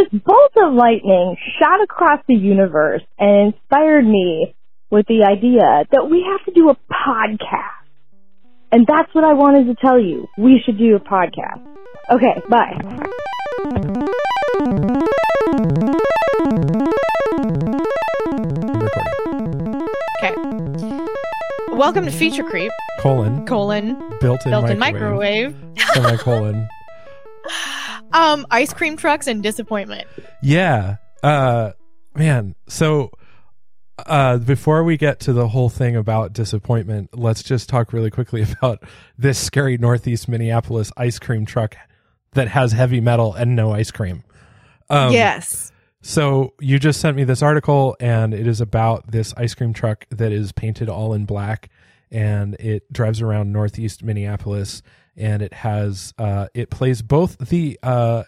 this bolt of lightning shot across the universe and inspired me with the idea that we have to do a podcast. And that's what I wanted to tell you. We should do a podcast. Okay, bye. Okay. Welcome to Feature Creep, colon colon, built-in built-in microwave, microwave. semicolon. Um, ice cream trucks and disappointment. Yeah. Uh man, so uh before we get to the whole thing about disappointment, let's just talk really quickly about this scary Northeast Minneapolis ice cream truck that has heavy metal and no ice cream. Um yes. So you just sent me this article, and it is about this ice cream truck that is painted all in black, and it drives around northeast Minneapolis, and it has uh, it plays both the uh,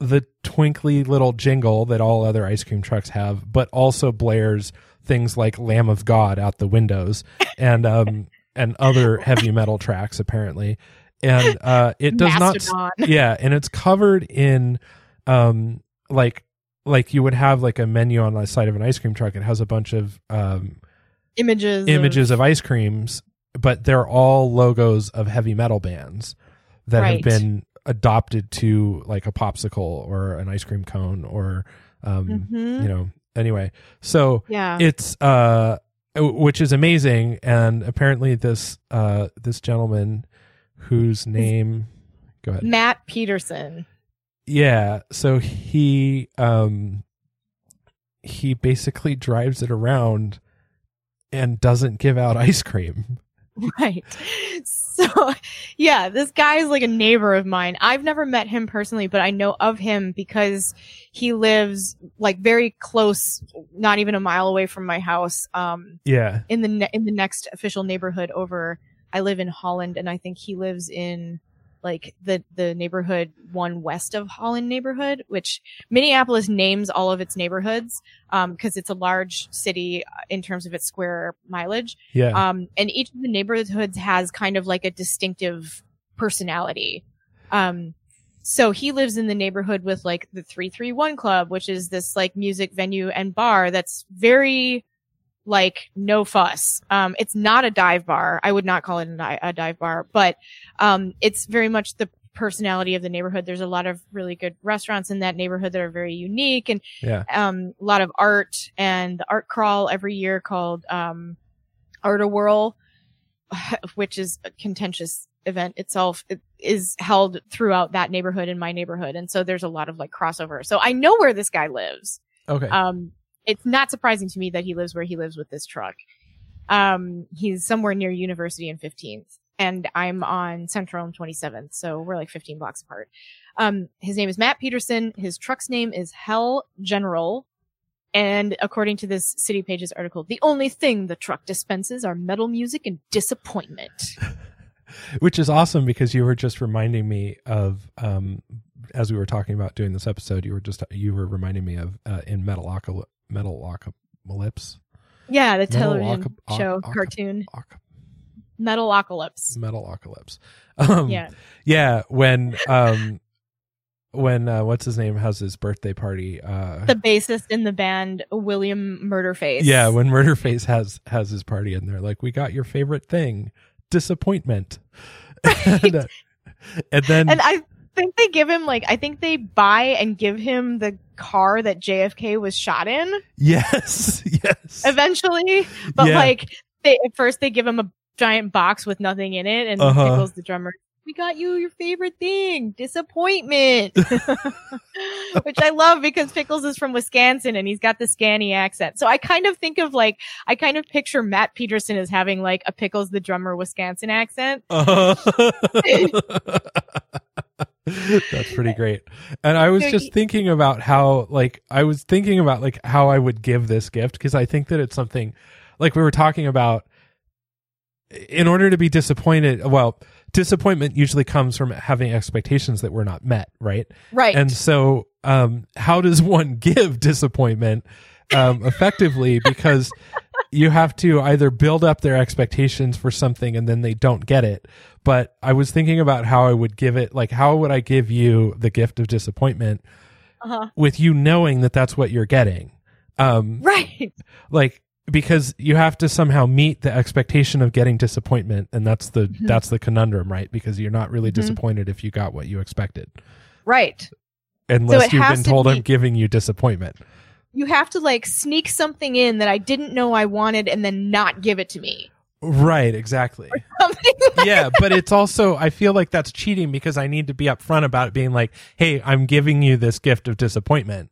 the twinkly little jingle that all other ice cream trucks have, but also blares things like "Lamb of God" out the windows, and um, and other heavy metal tracks apparently, and uh, it does Mastodon. not yeah and it's covered in um like like you would have like a menu on the side of an ice cream truck it has a bunch of um Images. images of ice creams but they're all logos of heavy metal bands that Right. have been adopted to like a popsicle or an ice cream cone or um Mhm. you know anyway so Yeah. it's uh which is amazing and apparently this uh this gentleman whose name go ahead Matt Peterson. yeah so he um he basically drives it around and doesn't give out ice cream Right. So, yeah, this guy is like a neighbor of mine. I've never met him personally, but I know of him because he lives like very close, not even a mile away from my house. Um, yeah in the ne- in the next official neighborhood over. I live in Holland, and I think he lives in like the the neighborhood one west of Holland neighborhood, which Minneapolis names all of its neighborhoods because it's a large city uh, in terms of its square mileage. yeah Um, and each of the neighborhoods has kind of like a distinctive personality. Um, so he lives in the neighborhood with like the 331 Club, which is this like music venue and bar that's very like no fuss. Um, it's not a dive bar. I would not call it a, dive bar, but um, it's very much the personality of the neighborhood. There's a lot of really good restaurants in that neighborhood that are very unique and yeah um, a lot of art and the art crawl every year called um, Art a Whirl, which is a contentious event itself, it is held throughout that neighborhood in my neighborhood. And so there's a lot of like crossover. So I know where this guy lives. okay Um, it's not surprising to me that he lives where he lives with this truck. Um, he's somewhere near University and 15th, and I'm on Central and 27th, so we're like 15 blocks apart. Um, his name is Matt Peterson. His truck's name is Hell General. And according to this City Pages article, the only thing the truck dispenses are metal music and disappointment. which is awesome because you were just reminding me of um as we were talking about doing this episode you were just you were reminding me of uh, in metalocalypse metalocalypse Yeah, the Metal television Oca- show Oca- cartoon Oc- Metalocalypse. metalocalypse um Yeah. yeah when um when uh what's his name has his birthday party uh The bassist in the band, William Murderface. yeah when murderface has has his party and they're like we got your favorite thing disappointment and, uh, and then and I think they give him like I think they buy and give him the car that JFK was shot in yes yes eventually. But Yeah. like they at first they give him a giant box with nothing in it and Uh-huh. Pickles the drummer we got you your favorite thing, disappointment. Which I love because Pickles is from Wisconsin and he's got the scanny accent. So I kind of think of like, I kind of picture Matt Peterson as having like a Pickles the drummer Wisconsin accent. Uh, That's pretty great. And I was just thinking about how like I was thinking about like how I would give this gift because I think that it's something like we were talking about in order to be disappointed, well, disappointment usually comes from having expectations that were not met, right? Right. And so um how does one give disappointment um effectively because you have to either build up their expectations for something and then they don't get it. But I was thinking about how I would give it, like, how would I give you the gift of disappointment? Uh-huh. with you knowing that that's what you're getting. Um, Right. like because you have to somehow meet the expectation of getting disappointment and that's the Mhm. that's the conundrum right because you're not really Mhm. disappointed if you got what you expected Right. unless it you've been to told be- i'm giving you disappointment You have to like sneak something in that I didn't know I wanted and then not give it to me. Right exactly yeah but it's also i feel like that's cheating because i need to be upfront about it being like hey i'm giving you this gift of disappointment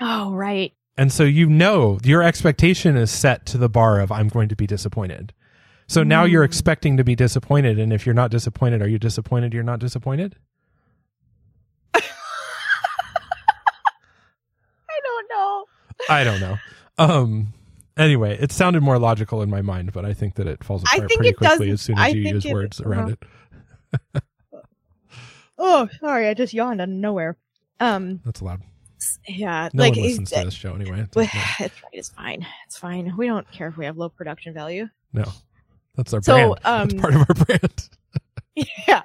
Oh, right. and so you know your expectation is set to the bar of i'm going to be disappointed so now you're Mm. expecting to be disappointed and if you're not disappointed are you disappointed you're not disappointed I don't know. I don't know. Um. Anyway, it sounded more logical in my mind, but I think that it falls apart pretty quickly as soon as I you use it- words around uh-huh. it. Oh, sorry, I just yawned out of nowhere. Um, That's loud. yeah, No like one listens it- to this show anyway. It's fine. It's fine. It's fine. We don't care if we have low production value. No, that's our So, brand. um, that's part of our brand. yeah.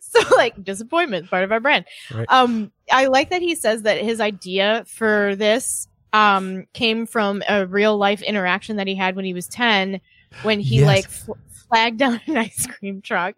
So like disappointment part of our brand. Right. Um, I like that he says that his idea for this um came from a real life interaction that he had when he was 10 when he Yes. like fl- flagged down an ice cream truck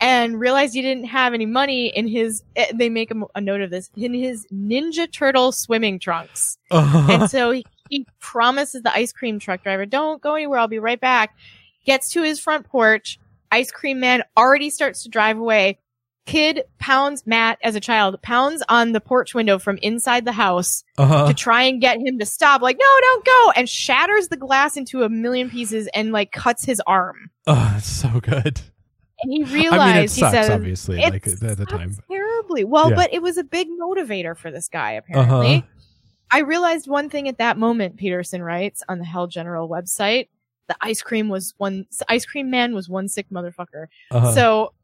and realized he didn't have any money in his eh, they make a, a note of this in his ninja turtle swimming trunks Uh-huh. and so he, he promises the ice cream truck driver, don't go anywhere. I'll be right back. Gets to his front porch. Ice cream man already starts to drive away. Kid pounds Matt as a child, pounds on the porch window from inside the house uh-huh. to try and get him to stop. Like, no, don't go. And shatters the glass into a million pieces and like cuts his arm. Oh, so good. And he I mean, it realized, he sucks, says, obviously, like at the time. terribly. Well, Yeah. but it was a big motivator for this guy, apparently. Uh-huh. I realized one thing at that moment, Peterson writes on the Hell General website. The ice cream was one, ice cream man was one sick motherfucker. Uh-huh. So,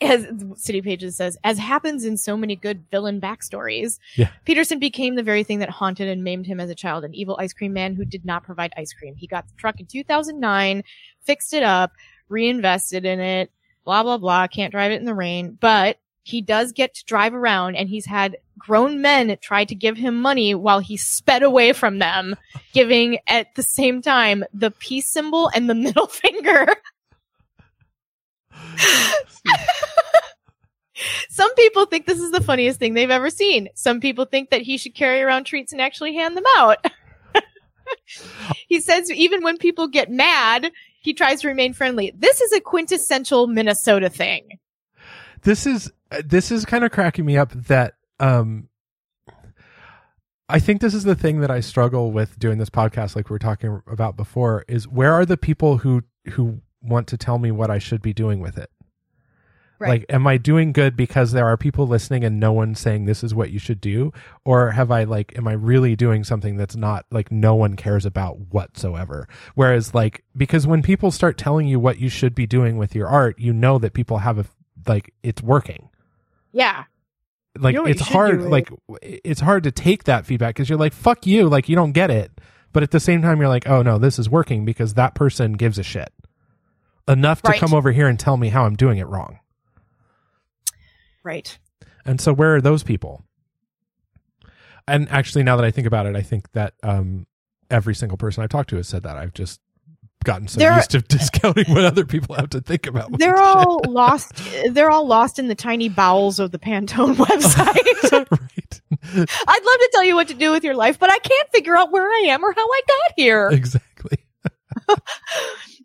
as City Pages says, as happens in so many good villain backstories, Yeah. Peterson became the very thing that haunted and maimed him as a child, an evil ice cream man who did not provide ice cream. He got the truck in 2009, fixed it up, reinvested in it, blah, blah, blah, can't drive it in the rain, but he does get to drive around and he's had grown men try to give him money while he sped away from them, giving at the same time the peace symbol and the middle finger. Some people think this is the funniest thing they've ever seen. Some people think that he should carry around treats and actually hand them out. he says even when people get mad, he tries to remain friendly. This is a quintessential Minnesota thing. this is this is kind of cracking me up that um I think this is the thing that I struggle with doing this podcast like we were talking about before is where are the people who who want to tell me what I should be doing with it? Like am I doing good because there are people listening and no one saying this is what you should do or have I like am I really doing something that's not like no one cares about whatsoever? Whereas like because when people start telling you what you should be doing with your art, you know that people have a like it's working yeah. like know it's hard do, like it's hard to take that feedback because you're like fuck you like you don't get it but at the same time you're like oh no this is working because that person gives a shit enough to Right. come over here and tell me how i'm doing it wrong Right. and so where are those people and actually now that i think about it i think that um every single person i've talked to has said that i've just gotten so There- used to discounting what other people have to think about They're all lost. They're all lost in the tiny bowels of the Pantone website. right I'd love to tell you what to do with your life, but I can't figure out where I am or how I got here. exactly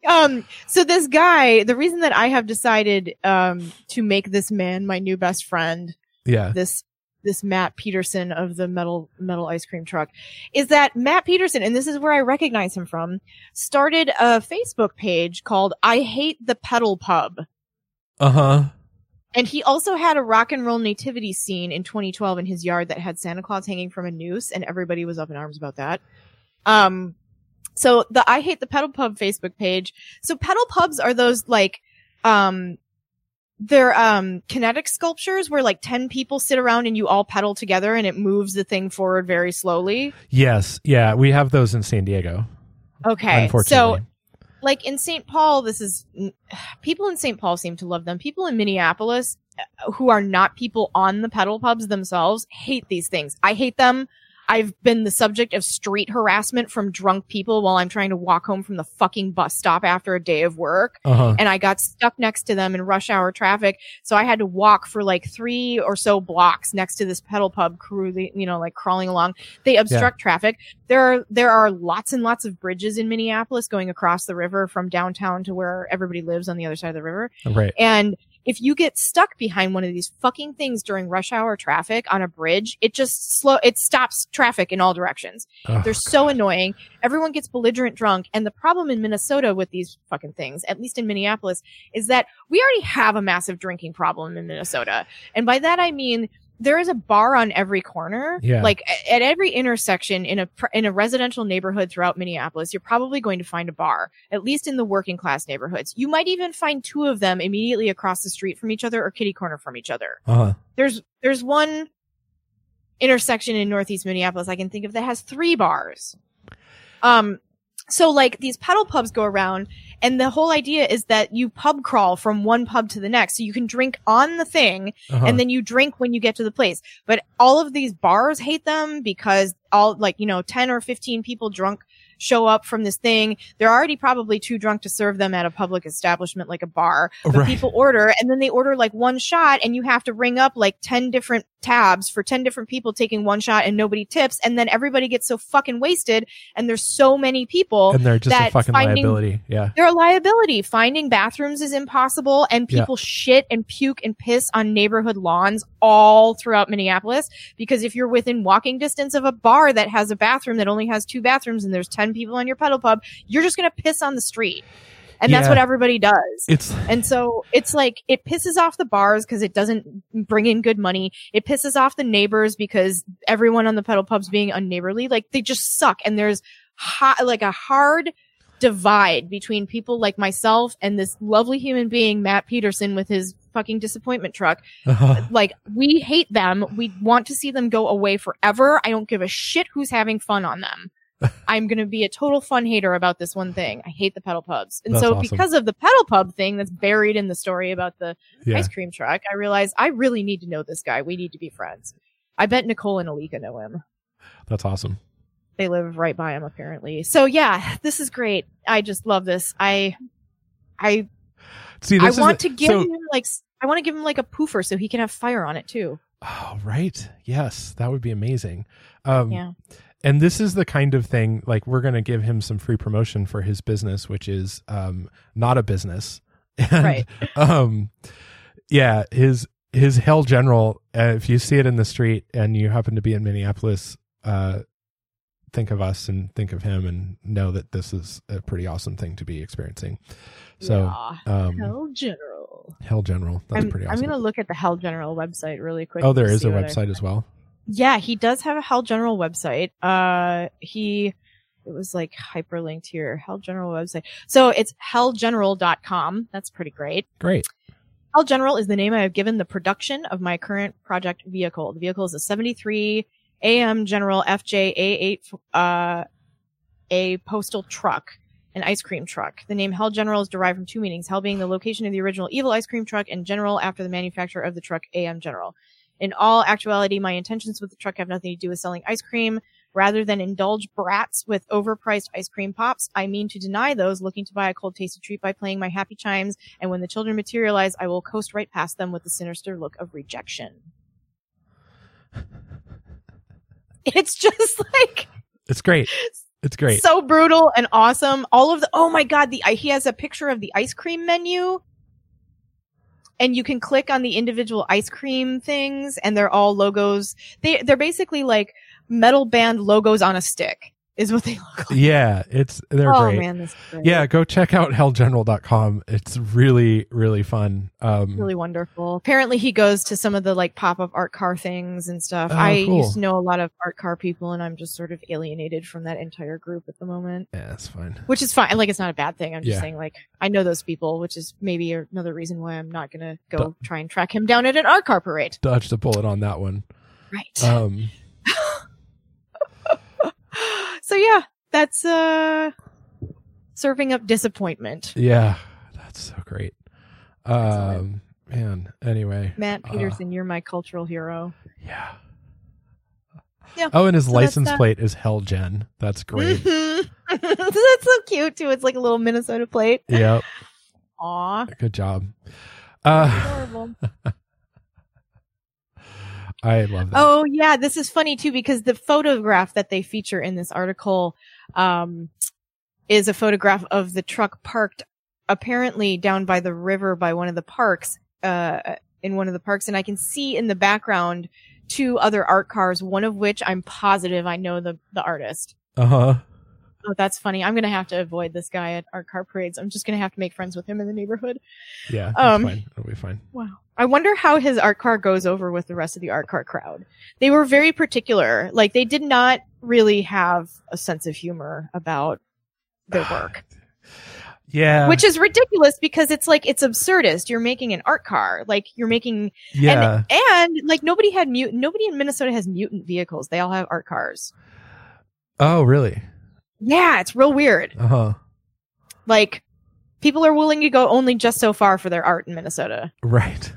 Um, so this guy, the reason that I have decided um to make this man my new best friend, yeah this this Matt Peterson of the metal metal ice cream truck, is that Matt Peterson, and this is where I recognize him from, started a Facebook page called I Hate the Pedal Pub. uh-huh And he also had a rock and roll nativity scene in 2012 in his yard that had Santa Claus hanging from a noose, and everybody was up in arms about that. Um, so the I hate the pedal pub Facebook page. So pedal pubs are those like, um, they're um kinetic sculptures where like 10 people sit around and you all pedal together and it moves the thing forward very slowly. Yes, yeah, we have those in San Diego. Okay. So like in St. Paul, this is people in St. Paul seem to love them. People in Minneapolis uh, who are not people on the pedal pubs themselves hate these things. I hate them. I've been the subject of street harassment from drunk people while I'm trying to walk home from the fucking bus stop after a day of work. Uh-huh. And I got stuck next to them in rush hour traffic. So I had to walk for like three or so blocks next to this pedal pub crew, you know, like crawling along. They obstruct yeah. traffic. There are, there are lots and lots of bridges in Minneapolis going across the river from downtown to where everybody lives on the other side of the river. Right. And if you get stuck behind one of these fucking things during rush hour traffic on a bridge, it just slow, it stops traffic in all directions. Oh, They're so annoying. Everyone gets belligerent drunk. And the problem in Minnesota with these fucking things, at least in Minneapolis, is that we already have a massive drinking problem in Minnesota. And by that I mean, there is a bar on every corner. Yeah. Like at every intersection in a in a residential neighborhood throughout Minneapolis, you're probably going to find a bar. At least in the working class neighborhoods, you might even find two of them immediately across the street from each other or kitty corner from each other. Uh-huh. There's there's one intersection in Northeast Minneapolis I can think of that has three bars. Um, so like these pedal pubs go around and the whole idea is that you pub crawl from one pub to the next. So you can drink on the thing uh-huh. and then you drink when you get to the place. But all of these bars hate them because all like, you know, 10 or 15 people drunk show up from this thing. They're already probably too drunk to serve them at a public establishment like a bar. But right. people order and then they order like one shot and you have to ring up like 10 different tabs for 10 different people taking one shot and nobody tips. And then everybody gets so fucking wasted. And there's so many people. And they're just a fucking finding, liability. Yeah. They're a liability. Finding bathrooms is impossible. And people yeah. shit and puke and piss on neighborhood lawns all throughout Minneapolis. Because if you're within walking distance of a bar that has a bathroom that only has two bathrooms and there's 10 people on your pedal pub, you're just going to piss on the street. And yeah. that's what everybody does. It's and so it's like it pisses off the bars because it doesn't bring in good money. It pisses off the neighbors because everyone on the pedal pubs being unneighborly. Like they just suck. And there's hot, like a hard divide between people like myself and this lovely human being, Matt Peterson, with his fucking disappointment truck. Uh-huh. Like, we hate them. We want to see them go away forever. I don't give a shit who's having fun on them. I'm going to be a total fun hater about this one thing. I hate the pedal pubs. And that's so awesome. because of the pedal pub thing that's buried in the story about the yeah. ice cream truck, I realized I really need to know this guy. We need to be friends. I bet Nicole and Alika know him. That's awesome. They live right by him apparently. So yeah, this is great. I just love this. I I See, I want to give so, him like I want to give him like a poofer so he can have fire on it too. Oh, right. Yes, that would be amazing. Um, yeah and this is the kind of thing like we're going to give him some free promotion for his business which is um not a business. And, right. um yeah his his hell general uh, if you see it in the street and you happen to be in minneapolis uh think of us and think of him and know that this is a pretty awesome thing to be experiencing. So yeah. um hell general. Hell general. That's I'm, pretty awesome i'm gonna look at the hell general website really quick oh there is a website as well yeah, he does have a Hell General website. Uh, he, it was like hyperlinked here. Hell General website. So it's hellgeneral.com. That's pretty great. Great. Hell General is the name I have given the production of my current project vehicle. The vehicle is a 73 AM General FJ A8, uh, a postal truck, an ice cream truck. The name Hell General is derived from two meanings. Hell being the location of the original evil ice cream truck and General after the manufacturer of the truck AM General. In all actuality, my intentions with the truck have nothing to do with selling ice cream. Rather than indulge brats with overpriced ice cream pops, I mean to deny those looking to buy a cold tasty treat by playing my happy chimes, and when the children materialize, I will coast right past them with the sinister look of rejection. it's just like it's great. It's great. So brutal and awesome. All of the oh my god, the he has a picture of the ice cream menu and you can click on the individual ice cream things and they're all logos. They, they're basically like metal band logos on a stick is what they look like. Yeah, it's they're oh, great. Man, great. Yeah, go check out hellgeneral.com. It's really really fun. Um really wonderful. Apparently he goes to some of the like pop-up art car things and stuff. Oh, I cool. used to know a lot of art car people and I'm just sort of alienated from that entire group at the moment. Yeah, that's fine. Which is fine. Like it's not a bad thing. I'm just yeah. saying like I know those people, which is maybe another reason why I'm not going to go D- try and track him down at an art car parade. Dodge the bullet on that one. Right. Um so yeah, that's uh serving up disappointment. Yeah, that's so great. Um, man. Anyway, Matt Uh, Peterson, you're my cultural hero. yeah. Yeah, Oh, and his so license plate is Hellgen. That's great. Mhm. that's so cute too. It's like a little Minnesota plate. yep. Aw, Good job. Uh, adorable. I love that. Oh yeah, this is funny too because the photograph that they feature in this article um, is a photograph of the truck parked apparently down by the river by one of the parks uh, in one of the parks, and I can see in the background two other art cars, one of which I'm positive I know the the artist. Uh huh. Oh, that's funny. I'm gonna have to avoid this guy at art car parades. I'm just gonna have to make friends with him in the neighborhood. Yeah. That's Um, fine. It'll be fine. Wow. I wonder how his art car goes over with the rest of the art car crowd. They were very particular. Like they did not really have a sense of humor about their work, Yeah. which is ridiculous because it's like it's absurdist. You're making an art car, like you're making yeah. and and like nobody had mutant. Nobody in Minnesota has mutant vehicles. They all have art cars. oh, really? Yeah, it's real weird. Uh huh. Like people are willing to go only just so far for their art in Minnesota. Right.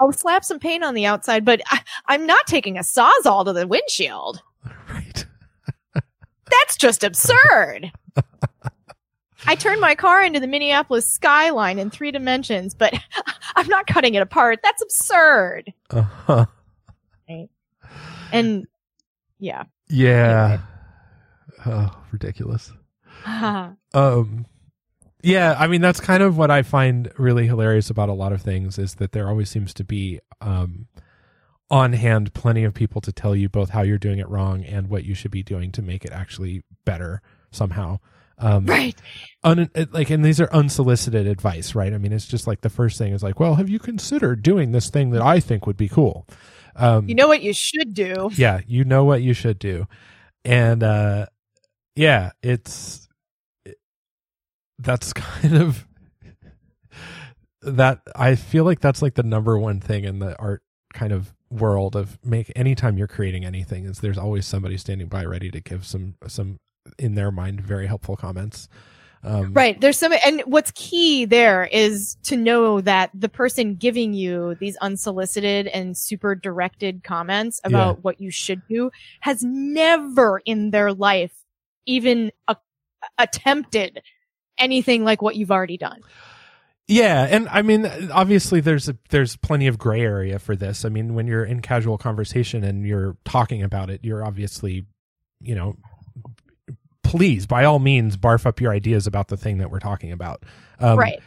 I'll slap some paint on the outside, but I, I'm not taking a sawzall to the windshield. Right. That's just absurd. I turned my car into the Minneapolis skyline in three dimensions, but I'm not cutting it apart. That's absurd. Uh huh. Right. And yeah. Yeah. Oh, ridiculous. Um, yeah, I mean that's kind of what I find really hilarious about a lot of things is that there always seems to be um, on hand plenty of people to tell you both how you're doing it wrong and what you should be doing to make it actually better somehow. Um, right. un, like, and these are unsolicited advice, right? I mean, it's just like the first thing is like, well, have you considered doing this thing that I think would be cool? Um, You know what you should do? yeah you know what you should do and uh yeah it's it- that's kind of that i feel like that's like the number one thing in the art kind of world of make anytime you're creating anything is there's always somebody standing by ready to give some some in their mind very helpful comments um Right. There's some, and what's key there is to know that the person giving you these unsolicited and super directed comments about what you should do has never in their life even a- attempted anything like what you've already done. Yeah, and I mean, obviously, there's a, there's plenty of gray area for this. I mean, when you're in casual conversation and you're talking about it, you're obviously, you know, please by all means barf up your ideas about the thing that we're talking about. Um, right.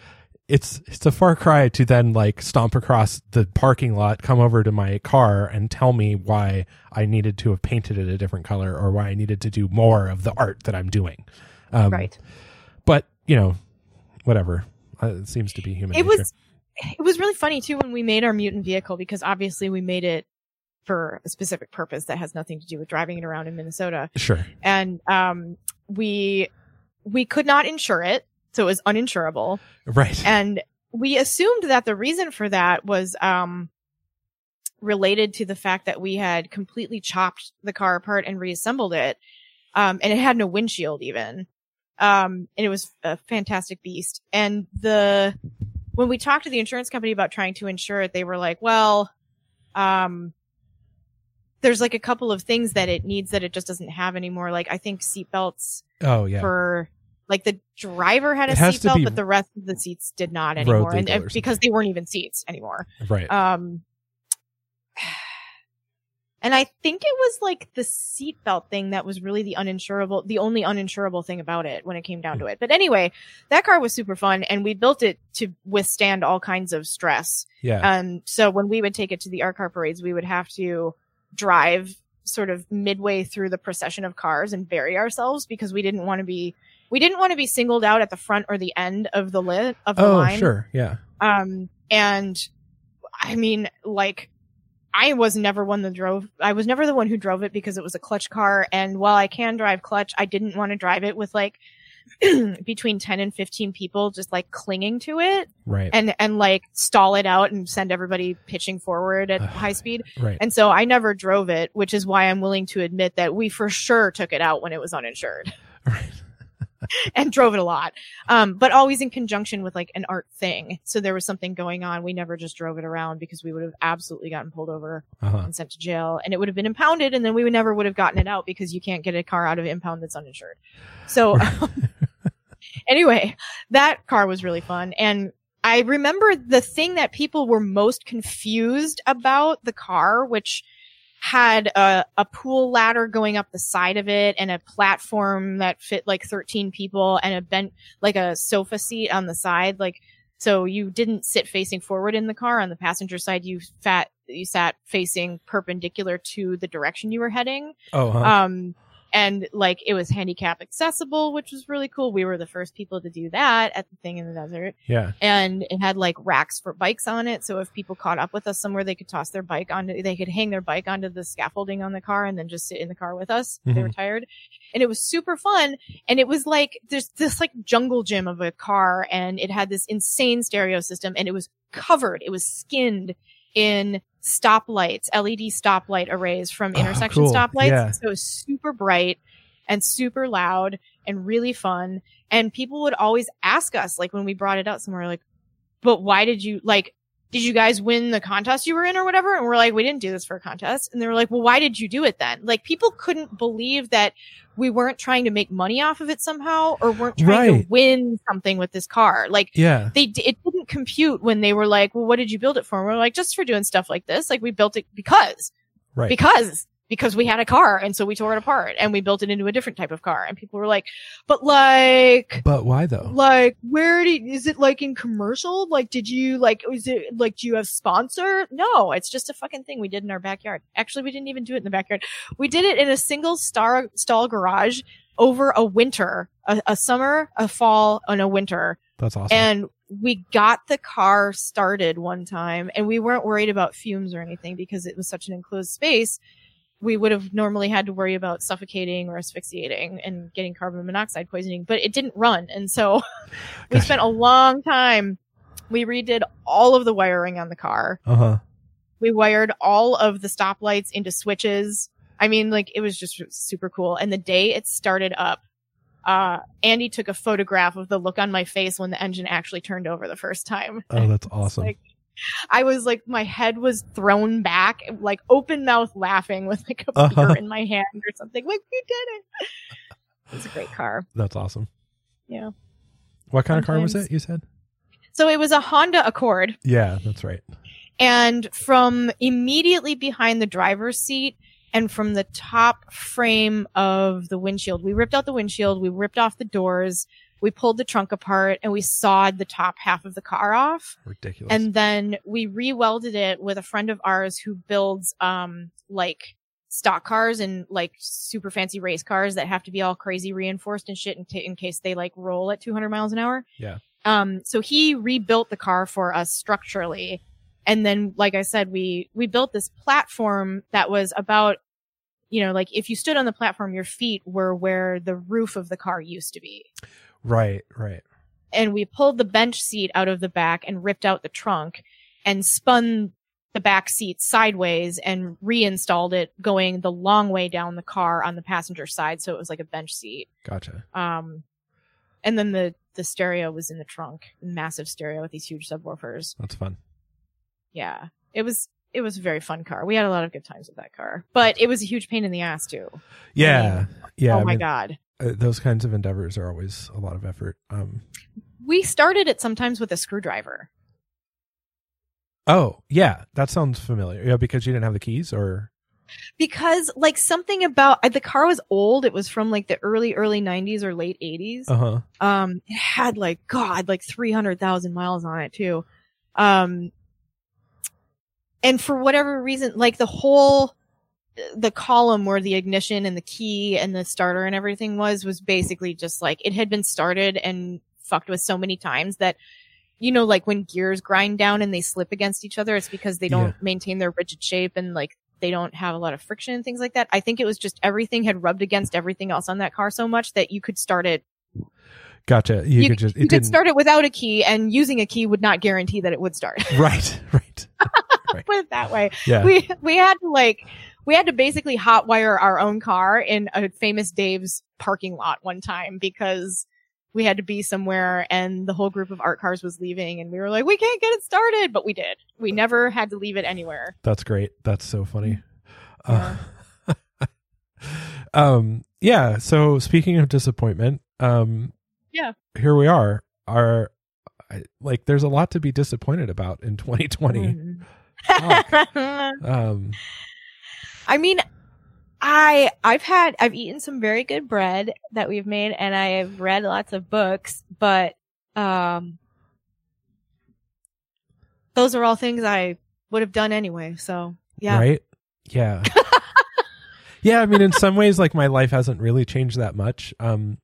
It's it's a far cry to then like stomp across the parking lot, come over to my car, and tell me why I needed to have painted it a different color or why I needed to do more of the art that I'm doing. Um, right. But you know, whatever. Uh, it seems to be human. It nature. was, it was really funny too when we made our mutant vehicle because obviously we made it for a specific purpose that has nothing to do with driving it around in Minnesota. sure. And, um, we, we could not insure it. So it was uninsurable. Right. and we assumed that the reason for that was um related to the fact that we had completely chopped the car apart and reassembled it um and it had no windshield even um and it was a fantastic beast and the when we talked to the insurance company about trying to insure it they were like well um there's like a couple of things that it needs that it just doesn't have anymore like i think seatbelts oh yeah. for like the driver had a It has to seatbelt, but the rest of the seats did not anymore, and, and because they weren't even seats anymore. right. Um, and I think it was like the seatbelt thing that was really the uninsurable, the only uninsurable thing about it when it came down to it. But anyway, that car was super fun, and we built it to withstand all kinds of stress. yeah. Um, so when we would take it to the art car parades, we would have to drive sort of midway through the procession of cars and bury ourselves because we didn't want to be we didn't want to be singled out at the front or the end of the lit of the oh line. sure. Yeah. Um, and I mean, like, I was never one that drove. I was never the one who drove it because it was a clutch car. And while I can drive clutch, I didn't want to drive it with like between 10 and 15 people just like clinging to it Right. and, and like stall it out and send everybody pitching forward at high speed. right. And so I never drove it, which is why I'm willing to admit that we for sure took it out when it was uninsured. right. and drove it a lot. Um, but always in conjunction with like an art thing. So there was something going on. We never just drove it around because we would have absolutely gotten pulled over Uh-huh. and sent to jail and it would have been impounded and then we would never would have gotten it out because you can't get a car out of impound that's uninsured. So anyway, that car was really fun. And I remember the thing that people were most confused about the car, which had a, a pool ladder going up the side of it and a platform that fit like 13 people and a bent, like a sofa seat on the side. Like, so you didn't sit facing forward in the car. On the passenger side, you fat, you sat facing perpendicular to the direction you were heading. Oh, huh. Um, and like it was handicap accessible, which was really cool. We were the first people to do that at the thing in the desert. yeah. And it had like racks for bikes on it. So if people caught up with us somewhere, they could toss their bike onto, they could hang their bike onto the scaffolding on the car and then just sit in the car with us. if They were mm-hmm. tired. And it was super fun. And it was like, there's this like jungle gym of a car and it had this insane stereo system and it was covered. It was skinned in stoplights, LED stoplight arrays from Ah, intersection cool. stoplights. Yeah. So it was super bright and super loud and really fun. And people would always ask us, like when we brought it out somewhere, like, but why did you like, did you guys win the contest you were in or whatever? And we're like, we didn't do this for a contest. And they were like, well, why did you do it then? Like people couldn't believe that we weren't trying to make money off of it somehow or weren't trying Right. to win something with this car. Like Yeah. they it didn't compute when they were like, well, what did you build it for? And we're like, just for doing stuff like this. Like we built it because, Right. because, because we had a car. And so we tore it apart and we built it into a different type of car. And people were like, but like, but why though? like, where did, is it like in commercial? Like, did you like, is it like, do you have sponsor? No, it's just a fucking thing we did in our backyard. Actually, we didn't even do it in the backyard. We did it in a single star stall garage over a winter, a, a summer, a fall, and a winter. That's awesome. And we got the car started one time and we weren't worried about fumes or anything because it was such an enclosed space. We would have normally had to worry about suffocating or asphyxiating and getting carbon monoxide poisoning, but it didn't run. And so we Gotcha. spent a long time. We redid all of the wiring on the car. uh huh. We wired all of the stoplights into switches. I mean, like it was just super cool. And the day it started up, uh, Andy took a photograph of the look on my face when the engine actually turned over the first time. Oh, that's awesome. Like, I was like, my head was thrown back, like open mouth laughing with like a Uh-huh. beer in my hand or something. Like, we did it. It was a great car. that's awesome. Yeah. What kind of car was it? You said? So it was a Honda Accord. Yeah, that's right. And from immediately behind the driver's seat and from the top frame of the windshield, we ripped out the windshield, we ripped off the doors, we pulled the trunk apart, and we sawed the top half of the car off. Ridiculous. And then we re-welded it with a friend of ours who builds, um, like stock cars and like super fancy race cars that have to be all crazy reinforced and shit in, t- in case they like roll at 200 miles an hour. Yeah. Um, so he rebuilt the car for us structurally. And then, like I said, we, we built this platform that was about, you know, like if you stood on the platform, your feet were where the roof of the car used to be right, right. and we pulled the bench seat out of the back and ripped out the trunk and spun the back seat sideways and reinstalled it going the long way down the car on the passenger side so it was like a bench seat Gotcha. um and then the the stereo was in the trunk massive stereo with these huge subwoofers That's fun. yeah it was it was a very fun car we had a lot of good times with that car but it was a huge pain in the ass too Yeah. Yeah. oh I my mean, god those kinds of endeavors are always a lot of effort. Um, we started it sometimes with a screwdriver oh, yeah. That sounds familiar. Yeah, because you didn't have the keys or. because like something about the car was old it was from like the early early 90s or late 80s Uh huh. um it had like god like 300,000 miles on it too um and for whatever reason like the whole the column where the ignition and the key and the starter and everything was was basically just like it had been started and fucked with so many times that you know like when gears grind down and they slip against each other it's because they don't Yeah. maintain their rigid shape and like they don't have a lot of friction and things like that i think it was just everything had rubbed against everything else on that car so much that you could start it Gotcha. You, you, could just. It you could start it without a key and using a key would not guarantee that it would start Right. Right. put it that way Yeah. we we had to like we had to basically hotwire our own car in a famous dave's parking lot one time because we had to be somewhere and the whole group of art cars was leaving and we were like, we can't get it started, but we did. We never had to leave it anywhere. That's great. That's so funny. Yeah. Uh, um, yeah. So speaking of disappointment, um, Yeah. here we are. Our I, like, there's a lot to be disappointed about in 2020. Mhm. Um, I mean, I I've had I've eaten some very good bread that we've made, and I've read lots of books, but um, those are all things I would have done anyway. So yeah, right? Yeah. yeah, I mean in some ways like my life hasn't really changed that much. Um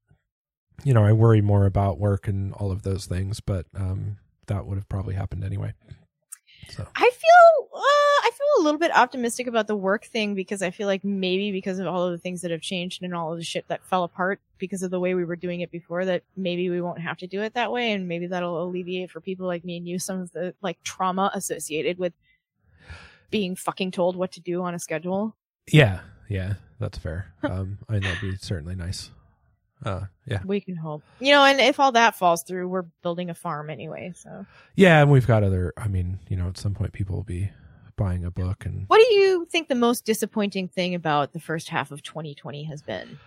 you know, I worry more about work and all of those things, but um that would have probably happened anyway. So, I feel uh, I feel a little bit optimistic about the work thing because I feel like maybe because of all of the things that have changed and all of the shit that fell apart because of the way we were doing it before that maybe we won't have to do it that way and maybe that'll alleviate for people like me and you some of the like trauma associated with being fucking told what to do on a schedule. yeah, yeah, that's fair. um I mean that'd be certainly nice. Uh yeah. We can hope. You know, and if all that falls through, we're building a farm anyway, so. Yeah, and we've got other I mean, you know, at some point people will be buying a book and What do you think the most disappointing thing about the first half of 2020 has been?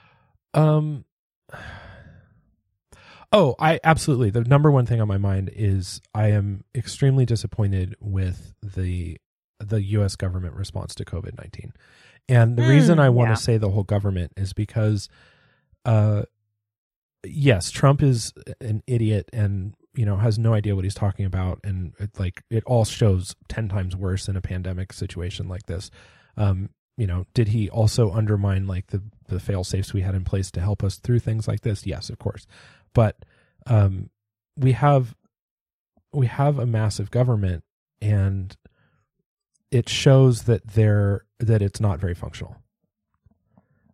Um. Oh, I absolutely. The number one thing on my mind is I am extremely disappointed with the the U.S. government response to COVID nineteen, and the Mm, reason I want yeah. to say the whole government is because, uh, yes, Trump is an idiot and you know has no idea what he's talking about, and it, like it all shows ten times worse in a pandemic situation like this. Um, you know, did he also undermine like the the fail safes we had in place to help us through things like this? Yes, of course. But um we have we have a massive government and it shows that they're that it's not very functional.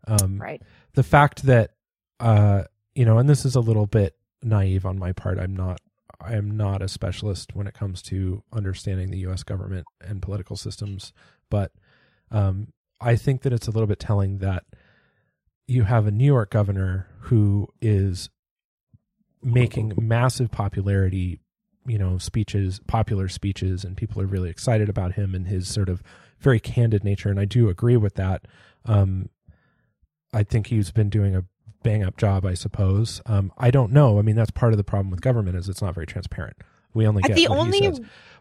Um Right. the fact that uh you know and this is a little bit naive on my part. I'm not i am not a specialist when it comes to understanding the us government and political systems but um i think that it's a little bit telling that you have a new york governor who is making massive popularity you know speeches popular speeches and people are really excited about him and his sort of very candid nature and i do agree with that. Um I think he's been doing a bang up job, I suppose. Um, I don't know. I mean, that's part of the problem with government is it's not very transparent. We only Uh, get the only.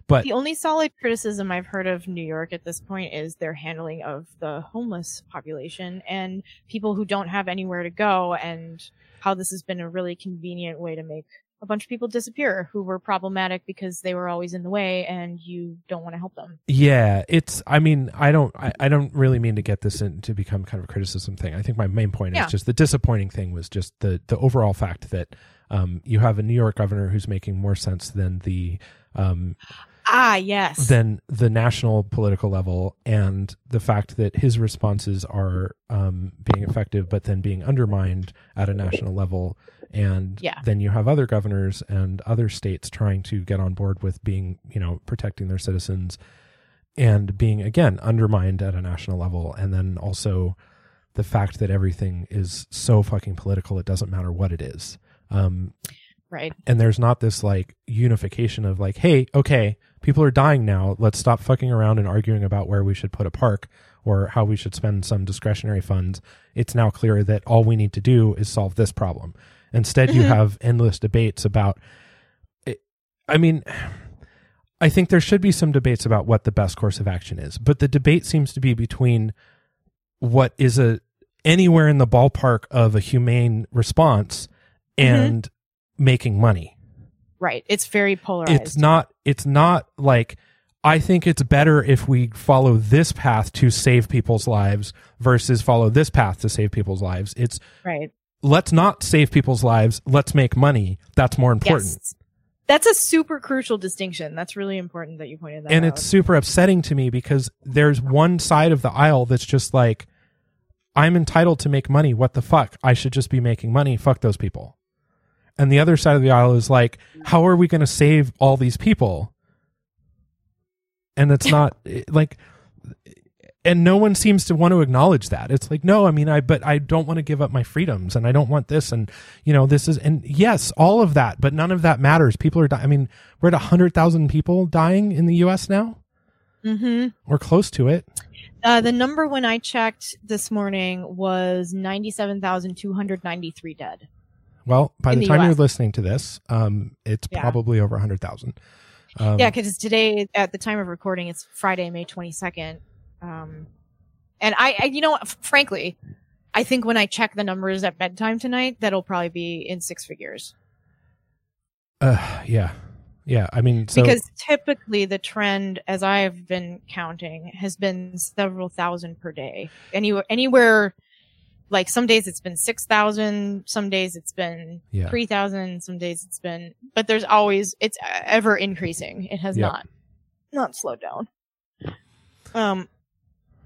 But the only solid criticism I've heard of New York at this point is their handling of the homeless population and people who don't have anywhere to go and how this has been a really convenient way to make a bunch of people disappear who were problematic because they were always in the way and you don't want to help them. yeah, it's. I mean, I don't. I, I don't really mean to get this in to become kind of a criticism thing. I think my main point Yeah. is just the disappointing thing was just the the overall fact that um, you have a New York governor who's making more sense than the um, Ah, yes. than the national political level and the fact that his responses are um, being effective but then being undermined at a national level and Yeah. then you have other governors and other states trying to get on board with being you know protecting their citizens and being again undermined at a national level. And then also the fact that everything is so fucking political it doesn't matter what it is. Um, right. and there's not this like unification of like hey okay people are dying now. Let's stop fucking around and arguing about where we should put a park or how we should spend some discretionary funds. It's now clear that all we need to do is solve this problem instead you Mhm. have endless debates about it, i mean i think there should be some debates about what the best course of action is but the debate seems to be between what is a anywhere in the ballpark of a humane response and making money Right. It's very polarized. it's not it's not like i think it's better if we follow this path to save people's lives versus follow this path to save people's lives it's right. Let's not save people's lives. Let's make money. That's more important. Yes. That's a super crucial distinction. That's really important that you pointed that and out. And it's super upsetting to me because there's one side of the aisle that's just like i'm entitled to make money. What the fuck? I should just be making money. Fuck those people. And the other side of the aisle is like how are we going to save all these people? And it's not like and no one seems to want to acknowledge that it's like no i mean i but i don't want to give up my freedoms and i don't want this and you know this is and yes all of that but none of that matters people are dying i mean we're at 100000 people dying in the us now Mm-hmm. we're close to it Uh, the number when I checked this morning was 97,293 dead. well by the the time US. you're listening to this um it's Yeah. probably over 100000 um, yeah, because today, at the time of recording, it's Friday, May 22nd. Um, and I, I, you know, f- frankly, I think when I check the numbers at bedtime tonight, that'll probably be in six figures. uh, yeah yeah i mean so because typically the trend, as I've been counting, has been several thousand per day. Anywhere, anywhere, like some days it's been six thousand, some days it's been Yeah. three thousand, some days it's been, but there's always it's ever increasing. It has Yep. not not slowed down. Um,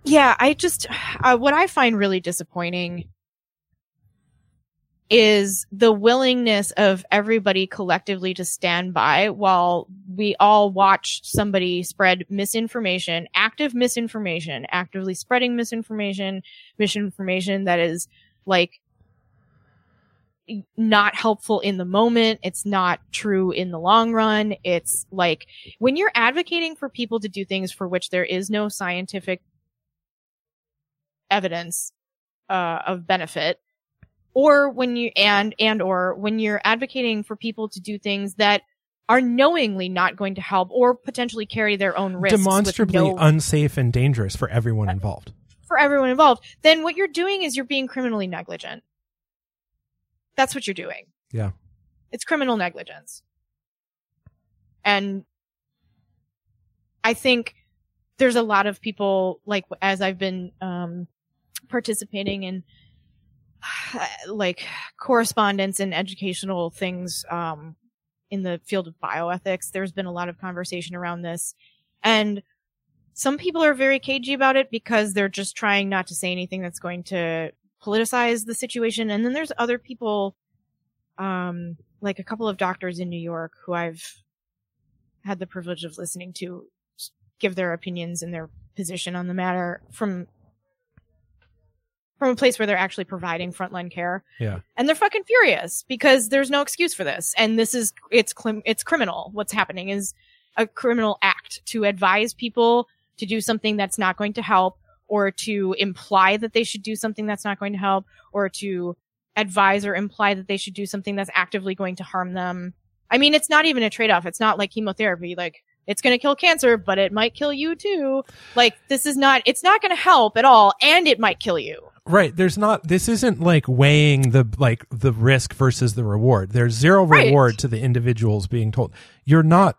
yeah, I just uh, what I find really disappointing is the willingness of everybody collectively to stand by while we all watch somebody spread misinformation, active misinformation, actively spreading misinformation, misinformation that is like not helpful in the moment. It's not true in the long run. It's like when you're advocating for people to do things for which there is no scientific evidence uh, of benefit, or when you and and or when you're advocating for people to do things that are knowingly not going to help or potentially carry their own risks with demonstrably no- unsafe and dangerous for everyone involved for everyone involved, then what you're doing is you're being criminally negligent. That's what you're doing. Yeah. It's criminal negligence. And I think there's a lot of people, like, as I've been, um, participating in, like, correspondence and educational things, um, in the field of bioethics, there's been a lot of conversation around this. And some people are very cagey about it because they're just trying not to say anything that's going to politicize the situation. And then there's other people, um, like a couple of doctors in New York who I've had the privilege of listening to give their opinions and their position on the matter from from a place where they're actually providing frontline care. Yeah. And they're fucking furious because there's no excuse for this. And this is it's it's criminal. What's happening is a criminal act to advise people to do something that's not going to help or to imply that they should do something that's not going to help or to advise or imply that they should do something that's actively going to harm them. I mean, it's not even a trade off. It's not like chemotherapy. Like, it's going to kill cancer, but it might kill you too. Like, this is not, it's not going to help at all, and it might kill you. Right. There's not. This isn't like weighing the like the risk versus the reward. There's zero Right. reward to the individuals being told. You're not.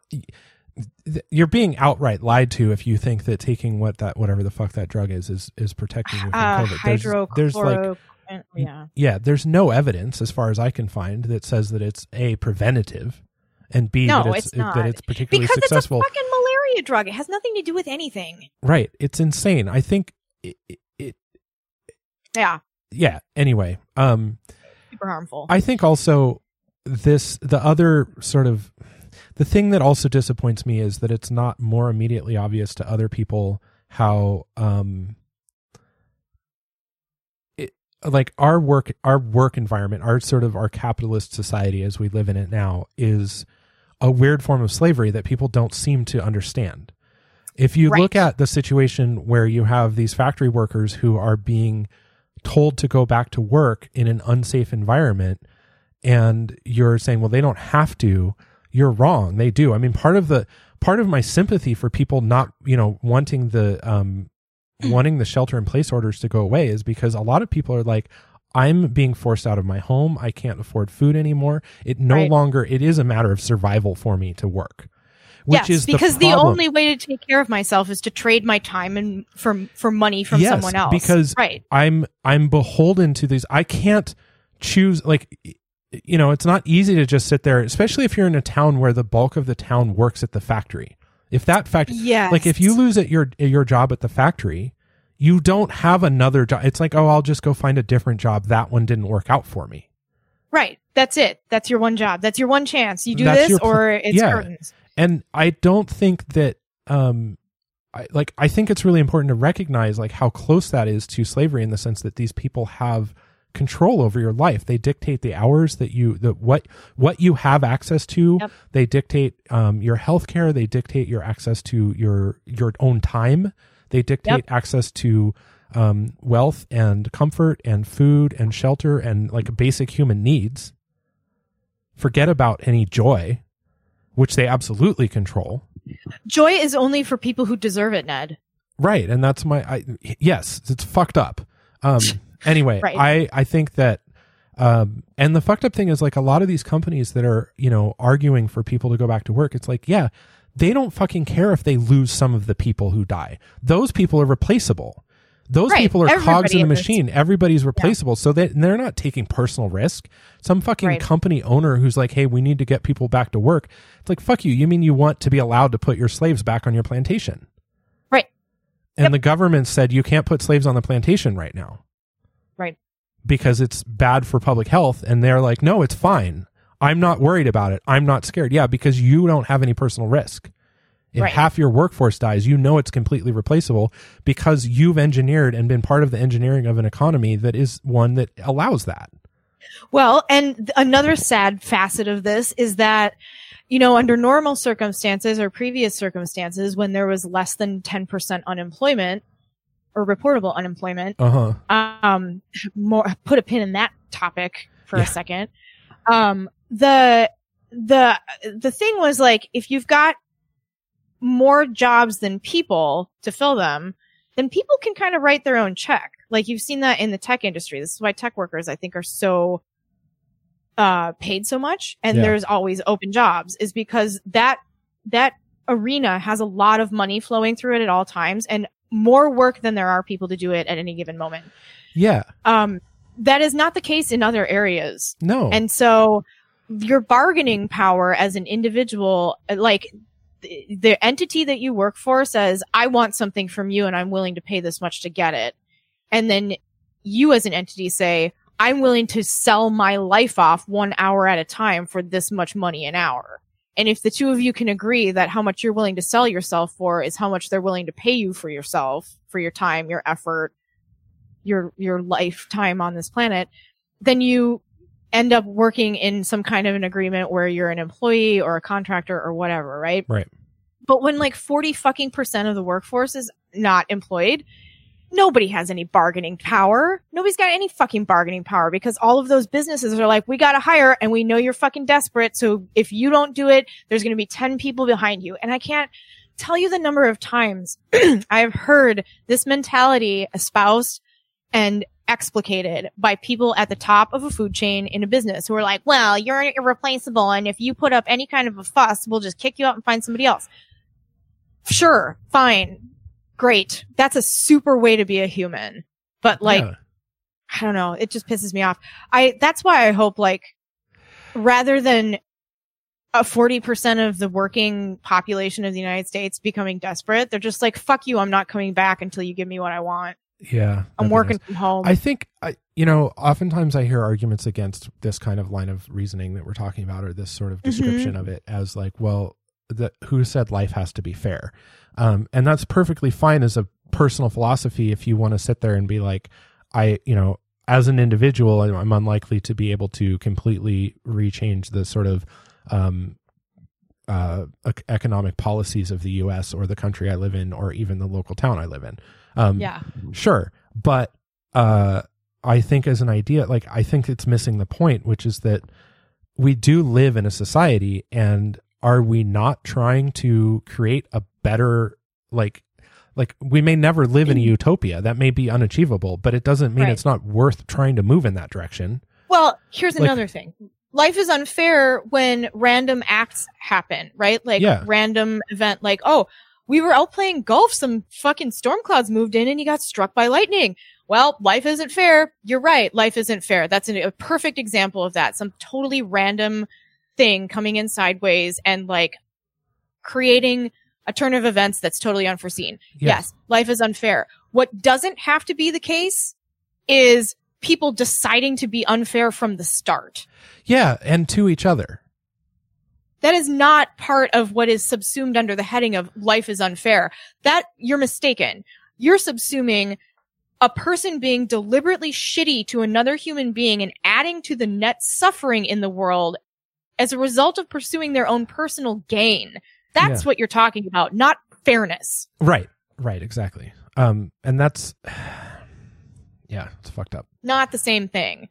You're being outright lied to if you think that taking what that whatever the fuck that drug is is is protecting you from Uh, COVID. There's, there's like yeah. yeah, there's no evidence as far as I can find that says that it's a preventative, and b No, that it's, it's not. that it's particularly Because successful. it's a fucking malaria drug. It has nothing to do with anything. right. It's insane. I think it, it, it. Yeah, Yeah. Anyway. Um. super harmful. I think also this the other sort of the thing that also disappoints me is that it's not more immediately obvious to other people how um like our work our work environment our sort of our capitalist society as we live in it now is a weird form of slavery that people don't seem to understand. If you look at the situation where you have these factory workers who are being told to go back to work in an unsafe environment and you're saying well they don't have to you're wrong. They do. I mean part of the part of my sympathy for people not you know wanting the um wanting the shelter in place orders to go away is because a lot of people are like i'm being forced out of my home i can't afford food anymore it no Right. longer it is a matter of survival for me to work which yes, is because the, the, only way to take care of myself is to trade my time and for for money from Yes, someone else. because right, I'm I'm beholden to these. I can't choose like you know, it's not easy to just sit there, especially if you're in a town where the bulk of the town works at the factory. If that factory yes, like if you lose at your your job at the factory, you don't have another job. It's like, "Oh, I'll just go find a different job. That one didn't work out for me." right, that's it. That's your one job. That's your one chance. You do That's this, pl- or it's yeah. curtains. And I don't think that um I, like I think it's really important to recognize like how close that is to slavery in the sense that these people have control over your life. They dictate the hours that you the what what you have access to. Yep. They dictate um, your health care. They dictate your access to your your own time. They dictate access to um, wealth and comfort and food and shelter and like basic human needs. Forget about any joy, which they absolutely control. Joy is only for people who deserve it, Ned. Right, and that's my I, yes, it's fucked up. Um anyway, Right. I I think that um and the fucked up thing is like a lot of these companies that are, you know, arguing for people to go back to work, it's like, yeah, they don't fucking care if they lose some of the people who die. Those people are replaceable. Those Right. people are cogs in the is. machine. Everybody's replaceable. So they, they're not taking personal risk. Some fucking Right. company owner who's like, hey, we need to get people back to work. It's like, fuck you. You mean you want to be allowed to put your slaves back on your plantation? Right. And Yep. the government said you can't put slaves on the plantation right now Right. because it's bad for public health. And they're like, no, it's fine. I'm not worried about it. I'm not scared. Yeah, because you don't have any personal risk. If Right. half your workforce dies, you know it's completely replaceable because you've engineered and been part of the engineering of an economy that is one that allows that. Well, and th- another sad facet of this is that, you know, under normal circumstances or previous circumstances, when there was less than 10% unemployment or reportable unemployment, Uh huh. um, more, put a pin in that topic for Yeah. a second. Um, the, the, the thing was like, if you've got more jobs than people to fill them, then people can kind of write their own check. Like you've seen that in the tech industry. This is why tech workers, I think, are so uh paid so much and Yeah. there's always open jobs is because that that arena has a lot of money flowing through it at all times and more work than there are people to do it at any given moment. Yeah. Um that is not the case in other areas. No. And so your bargaining power as an individual, like the, the entity that you work for says, I want something from you and I'm willing to pay this much to get it. And then you as an entity say, I'm willing to sell my life off one hour at a time for this much money an hour. And if the two of you can agree that how much you're willing to sell yourself for is how much they're willing to pay you for yourself, for your time, your effort, your, your lifetime on this planet, then you end up working in some kind of an agreement where you're an employee or a contractor or whatever, right? Right. But when like 40 fucking percent of the workforce is not employed, nobody has any bargaining power. Nobody's got any fucking bargaining power because all of those businesses are like, we got to hire and we know you're fucking desperate. So if you don't do it, there's going to be 10 people behind you. And I can't tell you the number of times I've heard this mentality espoused and explicated by people at the top of a food chain in a business who are like, well, you're irreplaceable. And if you put up any kind of a fuss, we'll just kick you out and find somebody else. Sure. Fine. Great. That's a super way to be a human. But like, Yeah. I don't know. It just pisses me off. I, that's why I hope like, rather than a 40% of the working population of the United States becoming desperate, they're just like, fuck you. I'm not coming back until you give me what I want. yeah. I'm working nice. from home. I think I, you know, oftentimes I hear arguments against this kind of line of reasoning that we're talking about, or this sort of mm-hmm. description of it as like, well, the, who said life has to be fair? Um, and that's perfectly fine as a personal philosophy if you want to sit there and be like, I, you know, as an individual, I'm I'm unlikely to be able to completely rechange the sort of um, uh, economic policies of the U.S. or the country I live in, or even the local town I live in. Um, yeah. sure but uh i think as an idea like i think it's missing the point which is that we do live in a society and are we not trying to create a better like like we may never live in a mm. utopia that may be unachievable but it doesn't mean Right. it's not worth trying to move in that direction Well, here's Like- another thing. Life is unfair when random acts happen, right? Like Yeah. random event, like, oh, we were out playing golf. Some fucking storm clouds moved in and you got struck by lightning. Well, life isn't fair. You're right. Life isn't fair. That's a, a perfect example of that. Some totally random thing coming in sideways and like creating a turn of events that's totally unforeseen. Yes, life is unfair. What doesn't have to be the case is people deciding to be unfair from the start. yeah and to each other That is not part of what is subsumed under the heading of life is unfair. That you're mistaken. You're subsuming a person being deliberately shitty to another human being and adding to the net suffering in the world as a result of pursuing their own personal gain. That's Yeah. what you're talking about, not fairness. Right. Right. Exactly. Um, and that's, yeah, it's fucked up. Not the same thing.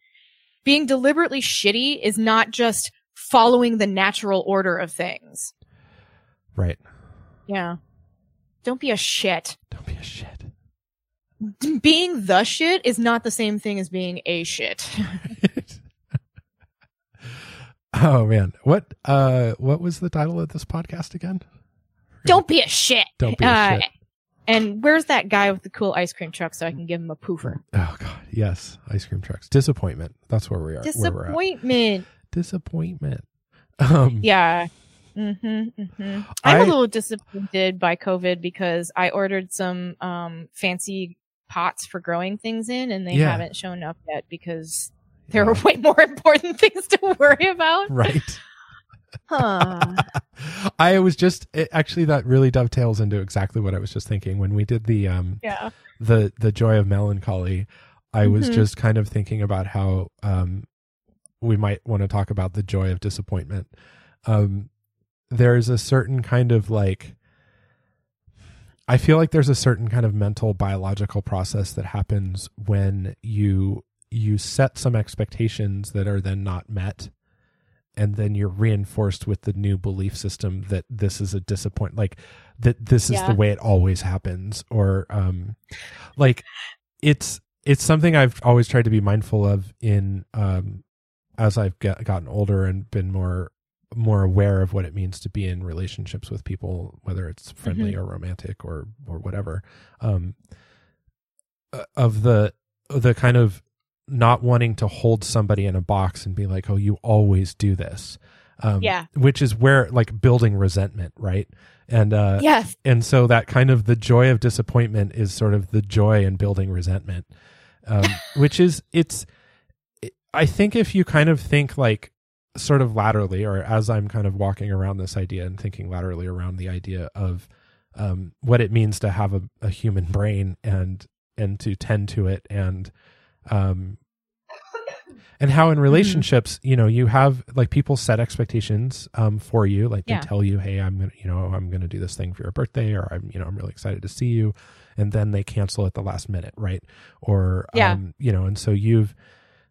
Being deliberately shitty is not just following the natural order of things. Right. Yeah. Don't be a shit. Don't be a shit. Being the shit is not the same thing as being a shit. oh man. What, uh, what was the title of this podcast again? Don't be a shit. Don't be a Uh, shit. And where's that guy with the cool ice cream truck so I can give him a poofer? Oh god. Yes. Ice cream trucks. Disappointment. That's where we are. Disappointment. Disappointment. Um, Yeah. Mm-hmm, mm-hmm. I'm I- a little disappointed by COVID because I ordered some um, fancy pots for growing things in, and they Yeah. haven't shown up yet because there are way more important things to worry about. right. Huh. I was just it, actually that really dovetails into exactly what I was just thinking when we did the um yeah. the the joy of melancholy. I was Mhm. just kind of thinking about how um we might want to talk about the joy of disappointment. Um there's a certain kind of like I feel like there's a certain kind of mental biological process that happens when you you set some expectations that are then not met and then you're reinforced with the new belief system that this is a disappoint like that this is Yeah. the way it always happens or um like it's it's something I've always tried to be mindful of in um as I've get, gotten older and been more more aware of what it means to be in relationships with people whether it's friendly or romantic or or whatever um uh, of the the kind of not wanting to hold somebody in a box and be like oh you always do this um Yeah. which is where like building resentment right and uh Yes. and so that kind of the joy of disappointment is sort of the joy in building resentment um, which is it's i think if you kind of think like sort of laterally or as i'm kind of walking around this idea and thinking laterally around the idea of um, what it means to have a, a human brain and and to tend to it and um and how in relationships you know you have like people set expectations um for you like Yeah. they tell you hey i'm gonna you know i'm gonna do this thing for your birthday or i'm you know i'm really excited to see you and then they cancel at the last minute right or Yeah. um you know and so you've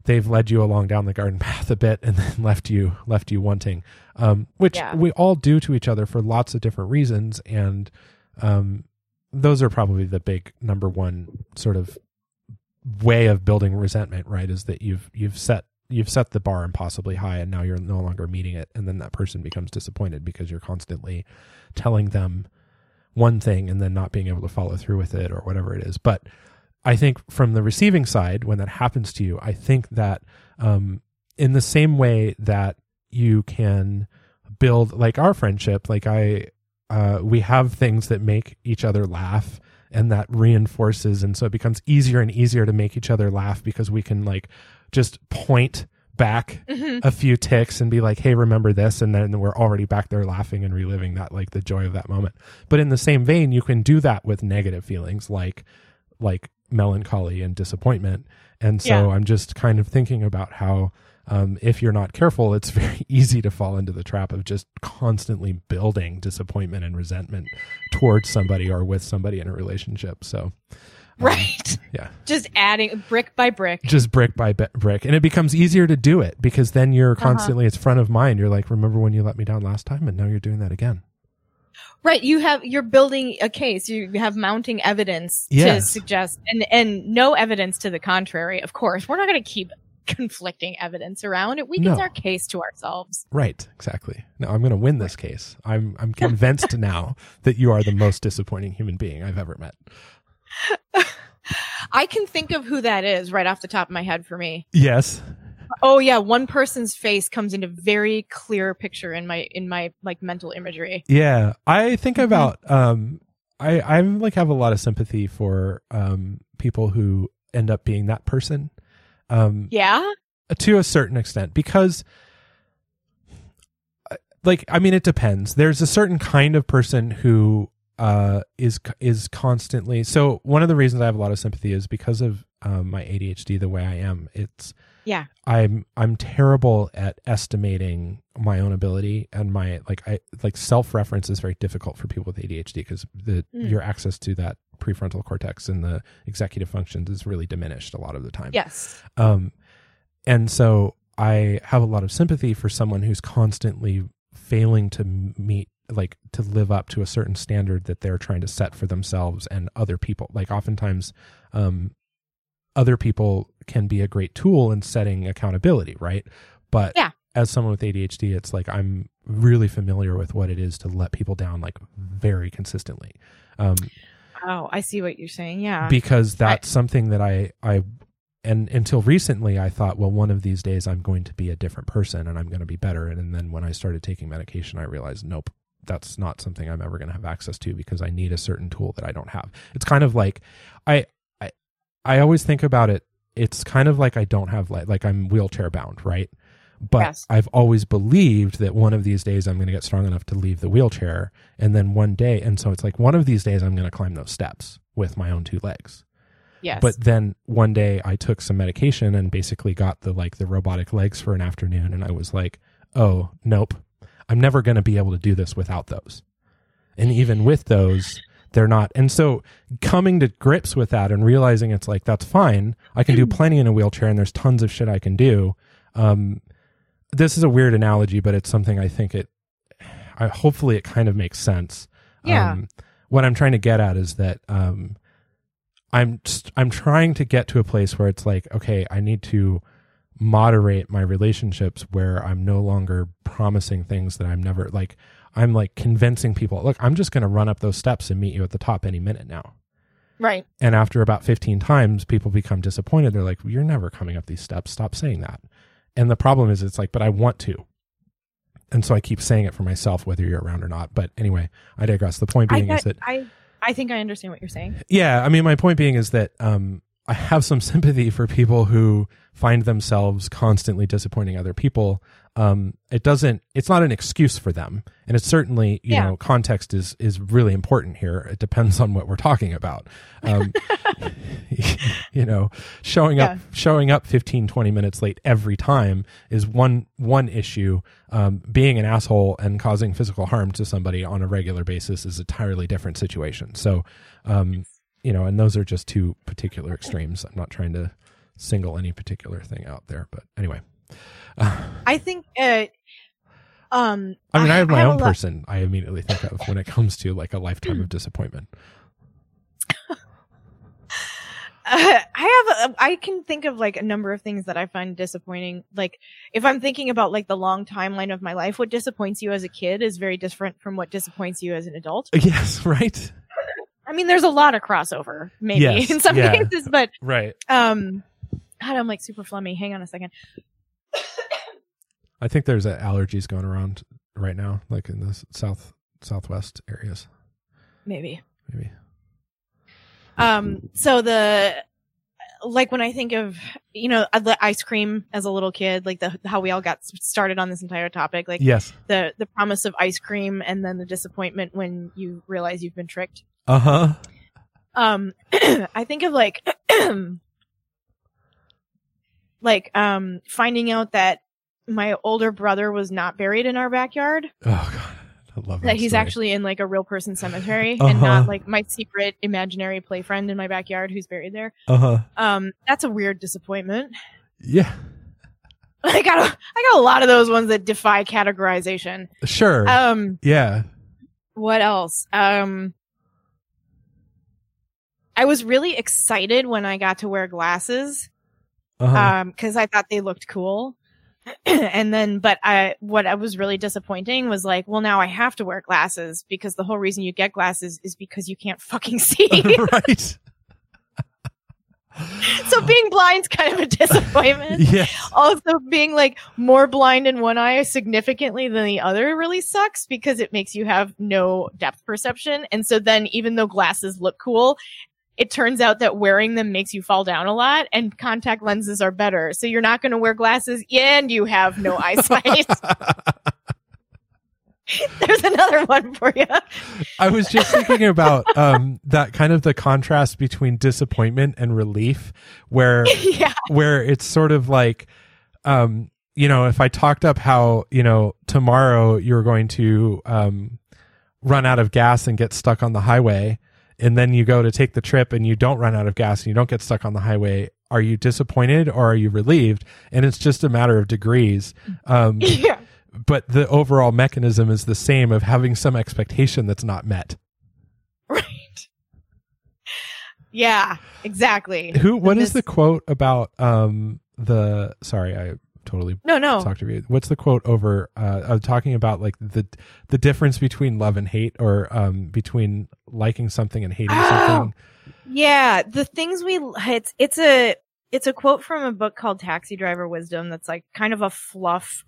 they've led you along down the garden path a bit and then left you left you wanting um which Yeah. we all do to each other for lots of different reasons and um those are probably the big number one sort of way of building resentment right is that you've you've set you've set the bar impossibly high and now you're no longer meeting it. And then that person becomes disappointed because you're constantly telling them one thing and then not being able to follow through with it or whatever it is. But i think from the receiving side when that happens to you i think that um in the same way that you can build like our friendship like i uh we have things that make each other laugh and that reinforces and so it becomes easier and easier to make each other laugh because we can like just point back Mhm. a few ticks and be like hey remember this and then we're already back there laughing and reliving that like the joy of that moment but in the same vein you can do that with negative feelings like like melancholy and disappointment and so Yeah. i'm just kind of thinking about how um, if you're not careful it's very easy to fall into the trap of just constantly building disappointment and resentment towards somebody or with somebody in a relationship so um, Right. yeah Just adding brick by brick. just brick by brick and it becomes easier to do it because then you're Uh-huh. constantly it's front of mind you're like remember when you let me down last time and now you're doing that again Right. You have, you're building a case. You have mounting evidence to suggest and, and no evidence to the contrary. Of course, we're not going to keep conflicting evidence around. It weakens No. our case to ourselves. right exactly no i'm going to win this case i'm i'm convinced now that you are the most disappointing human being i've ever met I can think of who that is right off the top of my head for me. yes Oh yeah, one person's face comes into very clear picture in my in my like mental imagery. yeah i think Mhm. about um i i like have a lot of sympathy for um people who end up being that person um Yeah. to a certain extent because like I mean, it depends. There's a certain kind of person who uh, is is constantly. So one of the reasons I have a lot of sympathy is because of um, my ADHD, the way I am. It's Yeah. I'm I'm terrible at estimating my own ability and my like I like self reference is very difficult for people with ADHD because the Mm. your access to that prefrontal cortex and the executive functions is really diminished a lot of the time. Yes. Um, and so I have a lot of sympathy for someone who's constantly failing to meet, like, to live up to a certain standard that they're trying to set for themselves and other people. Like, oftentimes, um, other people can be a great tool in setting accountability, right? But Yeah. as someone with ADHD, it's like I'm really familiar with what it is to let people down, like, very consistently. Um, Oh, I see what you're saying. Yeah. because that's something that I I and until recently I thought well one of these days I'm going to be a different person and I'm going to be better and, and then when I started taking medication I realized nope that's not something I'm ever going to have access to because I need a certain tool that I don't have. It's kind of like I I I always think about it it's kind of like I don't have like like I'm wheelchair bound, right? But Yes. I've always believed that one of these days I'm going to get strong enough to leave the wheelchair and then one day and so it's like one of these days I'm going to climb those steps with my own two legs. yes. But then one day I took some medication and basically got the like the robotic legs for an afternoon and I was like, "Oh, nope. I'm never going to be able to do this without those." And even with those, they're not. And so coming to grips with that and realizing it's like that's fine. I can do plenty in a wheelchair and there's tons of shit I can do. Um this is a weird analogy, but it's something I think it I hopefully it kind of makes sense. Yeah. Um, what I'm trying to get at is that um I'm I'm trying to get to a place where it's like, okay, I need to moderate my relationships where I'm no longer promising things that I'm never like I'm like convincing people, look, I'm just going to run up those steps and meet you at the top any minute now. right. And after about 15 times, people become disappointed. They're like, you're never coming up these steps. Stop saying that. And the problem is, it's like, but I want to. And so I keep saying it for myself, whether you're around or not. But anyway, I digress. The point being is that I I think I understand what you're saying. yeah, I mean, my point being is that um, I have some sympathy for people who find themselves constantly disappointing other people. Um, it doesn't. It's not an excuse for them, and it's certainly you Yeah. know context is is really important here. It depends on what we're talking about. Um, you know, showing up showing up 15, 20 minutes late every time is one one issue. Um, being an asshole and causing physical harm to somebody on a regular basis is a entirely different situation. So, um, you know, and those are just two particular extremes. I'm not trying to single any particular thing out there, but anyway. I think. Uh, um. I mean, I have my a own lot- person I immediately think of when it comes to like a lifetime of disappointment. I have a, I can think of like a number of things that I find disappointing. Like if I'm thinking about like the long timeline of my life, what disappoints you as a kid is very different from what disappoints you as an adult. Yes, right? I mean, there's a lot of crossover, maybe Yes, in some yeah. cases, but Right. um, God, I'm like super flummy. Hang on a second. I think there's uh, allergies going around right now, like in the south southwest areas. Maybe. Maybe. Um, so the like when I think of you know uh, the ice cream as a little kid, like the how we all got started on this entire topic, like Yes. the the promise of ice cream and then the disappointment when you realize you've been tricked. Uh huh. Um, I think of like like um finding out that my older brother was not buried in our backyard Oh god, I love that. that he's story. actually in like a real person cemetery and Uh-huh. not like my secret imaginary play friend in my backyard who's buried there Uh huh. um that's a weird disappointment Yeah. i got a, i got a lot of those ones that defy categorization Sure. um yeah. what else um i was really excited when i got to wear glasses Uh-huh. um because i thought they looked cool and then but i what i was really disappointing was like well now i have to wear glasses because the whole reason you get glasses is because you can't fucking see right. so being blind's kind of a disappointment Yes. also being like more blind in one eye significantly than the other really sucks because it makes you have no depth perception and so then even though glasses look cool it turns out that wearing them makes you fall down a lot and contact lenses are better so you're not going to wear glasses and you have no eyesight There's another one for you. I was just thinking about um, that kind of the contrast between disappointment and relief, where yeah. where it's sort of like, um, you know, if I talked up how you know tomorrow you're going to um, run out of gas and get stuck on the highway, and then you go to take the trip and you don't run out of gas and you don't get stuck on the highway. Are you disappointed or are you relieved? And it's just a matter of degrees. Um, Yeah. but the overall mechanism is the same of having some expectation that's not met. Right. Yeah, exactly. Who? What is this- the quote about um the? Sorry, I totally No, no. talked to you. What's the quote over? Uh, uh, talking about like the the difference between love and hate, or um between liking something and hating Oh. something. Yeah, the things we it's it's a it's a quote from a book called Taxi Driver Wisdom that's like kind of a fluff,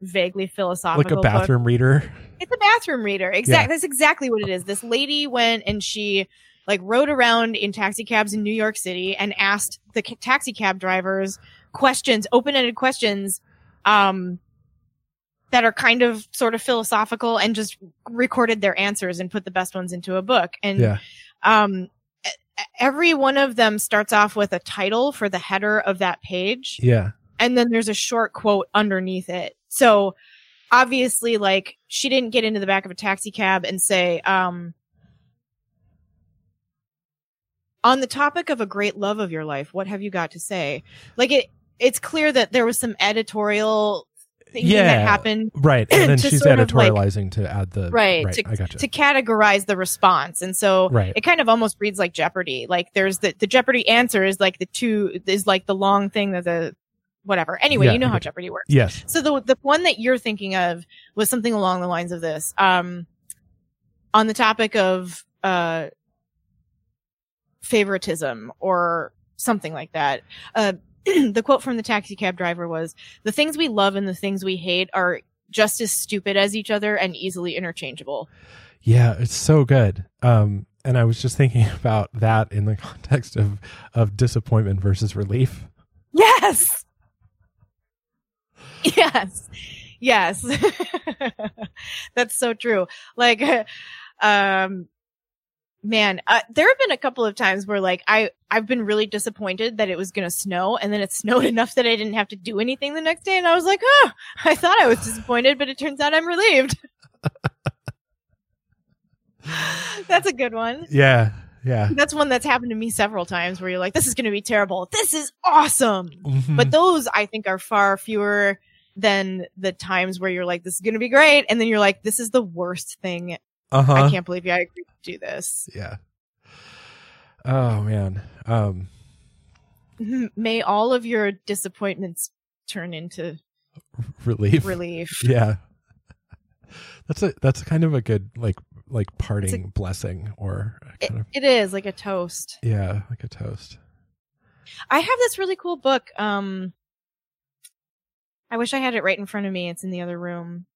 vaguely philosophical Like a book. bathroom reader. It's a bathroom reader. Exactly. That's exactly what it is. This lady went and she like rode around in taxi cabs in New York City and asked the ca- taxi cab drivers questions, open-ended questions, um, that are kind of sort of philosophical and just recorded their answers and put the best ones into a book. And, Yeah. um, every one of them starts off with a title for the header of that page Yeah. and then there's a short quote underneath it. So obviously, like she didn't get into the back of a taxi cab and say, um, on the topic of a great love of your life, what have you got to say? Like it, it's clear that there was some editorial thinking Yeah. that happened Right. And then she's of, like- editorializing to add the Right, Right. to- I gotcha. to categorize the response. And so right. it kind of almost reads like Jeopardy. Like there's the, the Jeopardy answer is like the two, is like the long thing that the, whatever. Anyway, Yeah, you know how Jeopardy works. yes. So the the one that you're thinking of was something along the lines of this. Um, on the topic of uh, favoritism or something like that. Uh, the quote from the taxi cab driver was, "The things we love and the things we hate are just as stupid as each other and easily interchangeable." Yeah, it's so good. Um, and I was just thinking about that in the context of of disappointment versus relief. Yes. Yes. Yes. That's so true. Like, um, man, uh, there have been a couple of times where like I, I've been really disappointed that it was going to snow and then it snowed enough that I didn't have to do anything the next day. And I was like, oh, I thought I was disappointed, but it turns out I'm relieved. That's a good one. Yeah, yeah. That's one that's happened to me several times where you're like, this is going to be terrible. This is awesome. Mhm. But those I think are far fewer than the times where you're like, this is going to be great. And then you're like, this is the worst thing. Uh-huh. I can't believe you I agreed to do this. Yeah. Oh man. Um, May all of your disappointments turn into relief. relief. Yeah. That's a that's kind of a good like like parting blessing or a It, kind of it is like a toast. yeah like a toast. I have this really cool book. Um, I wish I had it right in front of me. It's in the other room.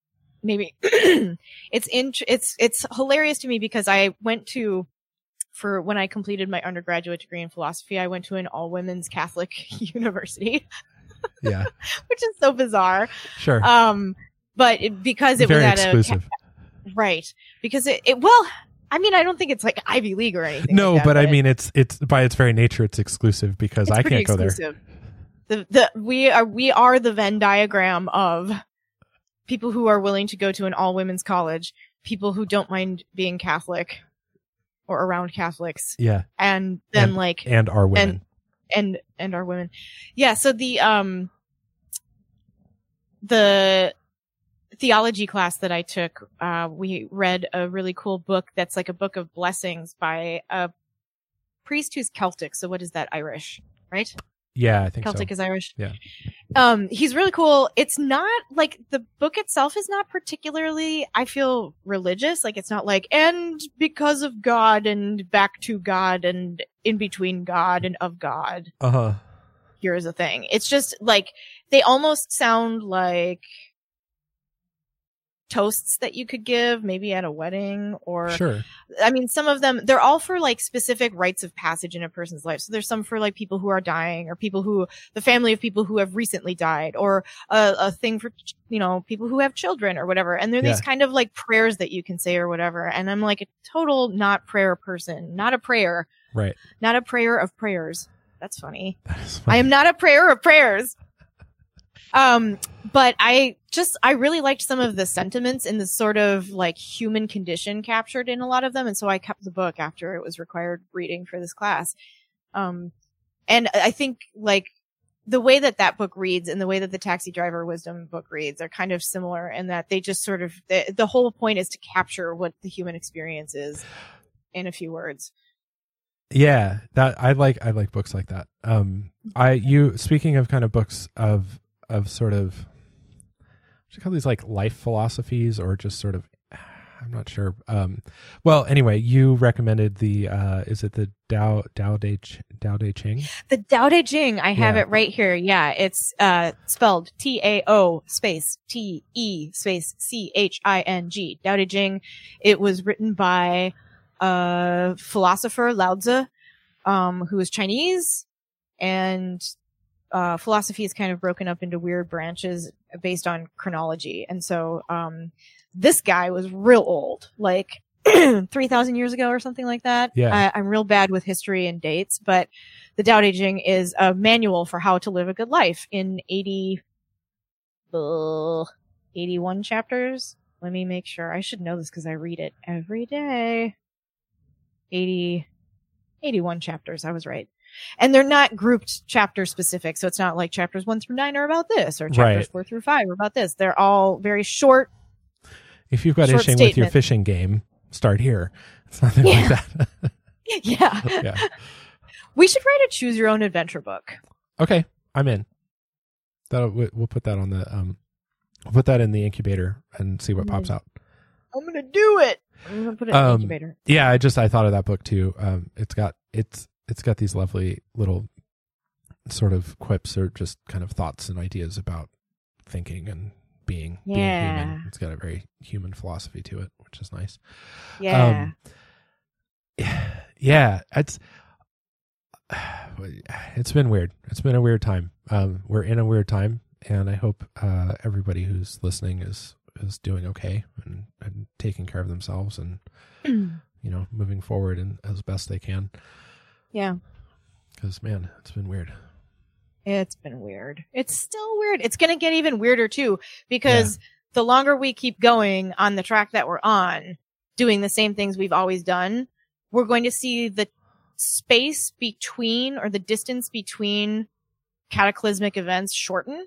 Maybe it's in. It's it's hilarious to me because I went to for when I completed my undergraduate degree in philosophy. I went to an all women's Catholic university, Yeah, which is so bizarre. sure. Um, but it, because it Very was at exclusive. a right because it, it well. I mean, I don't think it's like Ivy League or anything. no, like that, but I mean it's it's by its very nature it's exclusive because It's I can't go there. exclusive. The the we are we are the Venn diagram of people who are willing to go to an all women's college, people who don't mind being Catholic or around Catholics, Yeah, and then And- like and are women. and and are women. Yeah, so the um the theology class that I took, uh, we read a really cool book that's like a book of blessings by a priest who's Celtic. So what is that? Irish, right? yeah, I think Celtic so. is Irish. Yeah. Um, he's really cool. It's not like the book itself is not particularly, I feel religious. Like it's not like, and because of God and back to God and in between God and of God, Uh huh. here is a thing. It's just like, they almost sound like toasts that you could give, maybe at a wedding or Sure. I mean, some of them, they're all for like specific rites of passage in a person's life. So there's some for like people who are dying or people who, the family of people who have recently died or a, a thing for, you know, people who have children or whatever. And they're these kind of like prayers that you can say or whatever. And I'm like a total not prayer person, not a prayer, Right. not a prayer of prayers. That's funny. That is I am not a prayer of prayers. Um, but I just, I really liked some of the sentiments in the sort of like human condition captured in a lot of them. And so I kept the book after it was required reading for this class. Um, and I think like the way that that book reads and the way that the taxi driver wisdom book reads are kind of similar in that they just sort of, the, the whole point is to capture what the human experience is in a few words. Yeah, that I like. I like books like that. Um, I you speaking of kind of books of of sort of, what do you call these like life philosophies or just sort of, I'm not sure. Um, well, anyway, you recommended the uh, is it the Dao Dao De Ch- Dao De Ching? The Tao Te Ching, I have Yeah. it right here. Yeah, it's uh spelled T A O space T E space C H I N G. Tao Te Ching. It was written by a philosopher Lao Tzu, um, who was Chinese, and uh, philosophy is kind of broken up into weird branches based on chronology. And so, um, this guy was real old, like 3,000 years ago or something like that. Yeah. I, I'm real bad with history and dates, but the Tao Te Ching is a manual for how to live a good life in 80, uh, 81 chapters. Let me make sure. I should know this because I read it every day. 80, 81 chapters. I was right. And they're not grouped chapter specific. So it's not like chapters one through nine are about this or chapters Right. four through five are about this. They're all very short. If you've got Short issuing with your fishing game, start here. It's nothing Yeah. like that. yeah. yeah. We should write a choose your own adventure book. Okay, I'm in. That we'll put that on the um, we'll put that in the incubator and see what pops out. I'm going to do it. I'm going to put it in the Um, incubator. yeah i just i thought of that book too um it's got it's it's got these lovely little sort of quips or just kind of thoughts and ideas about thinking and being being Yeah. human it's got a very human philosophy to it which is nice. Yeah. um yeah it's it's been weird. It's been a weird time. Um we're in a weird time and i hope uh everybody who's listening is is doing okay and, and taking care of themselves and you know moving forward and as best they can yeah. because man it's been weird It's been weird. It's still weird. It's going to get even weirder too because the longer we keep going on the track that we're on, doing the same things we've always done, we're going to see the space between or the distance between cataclysmic events shorten.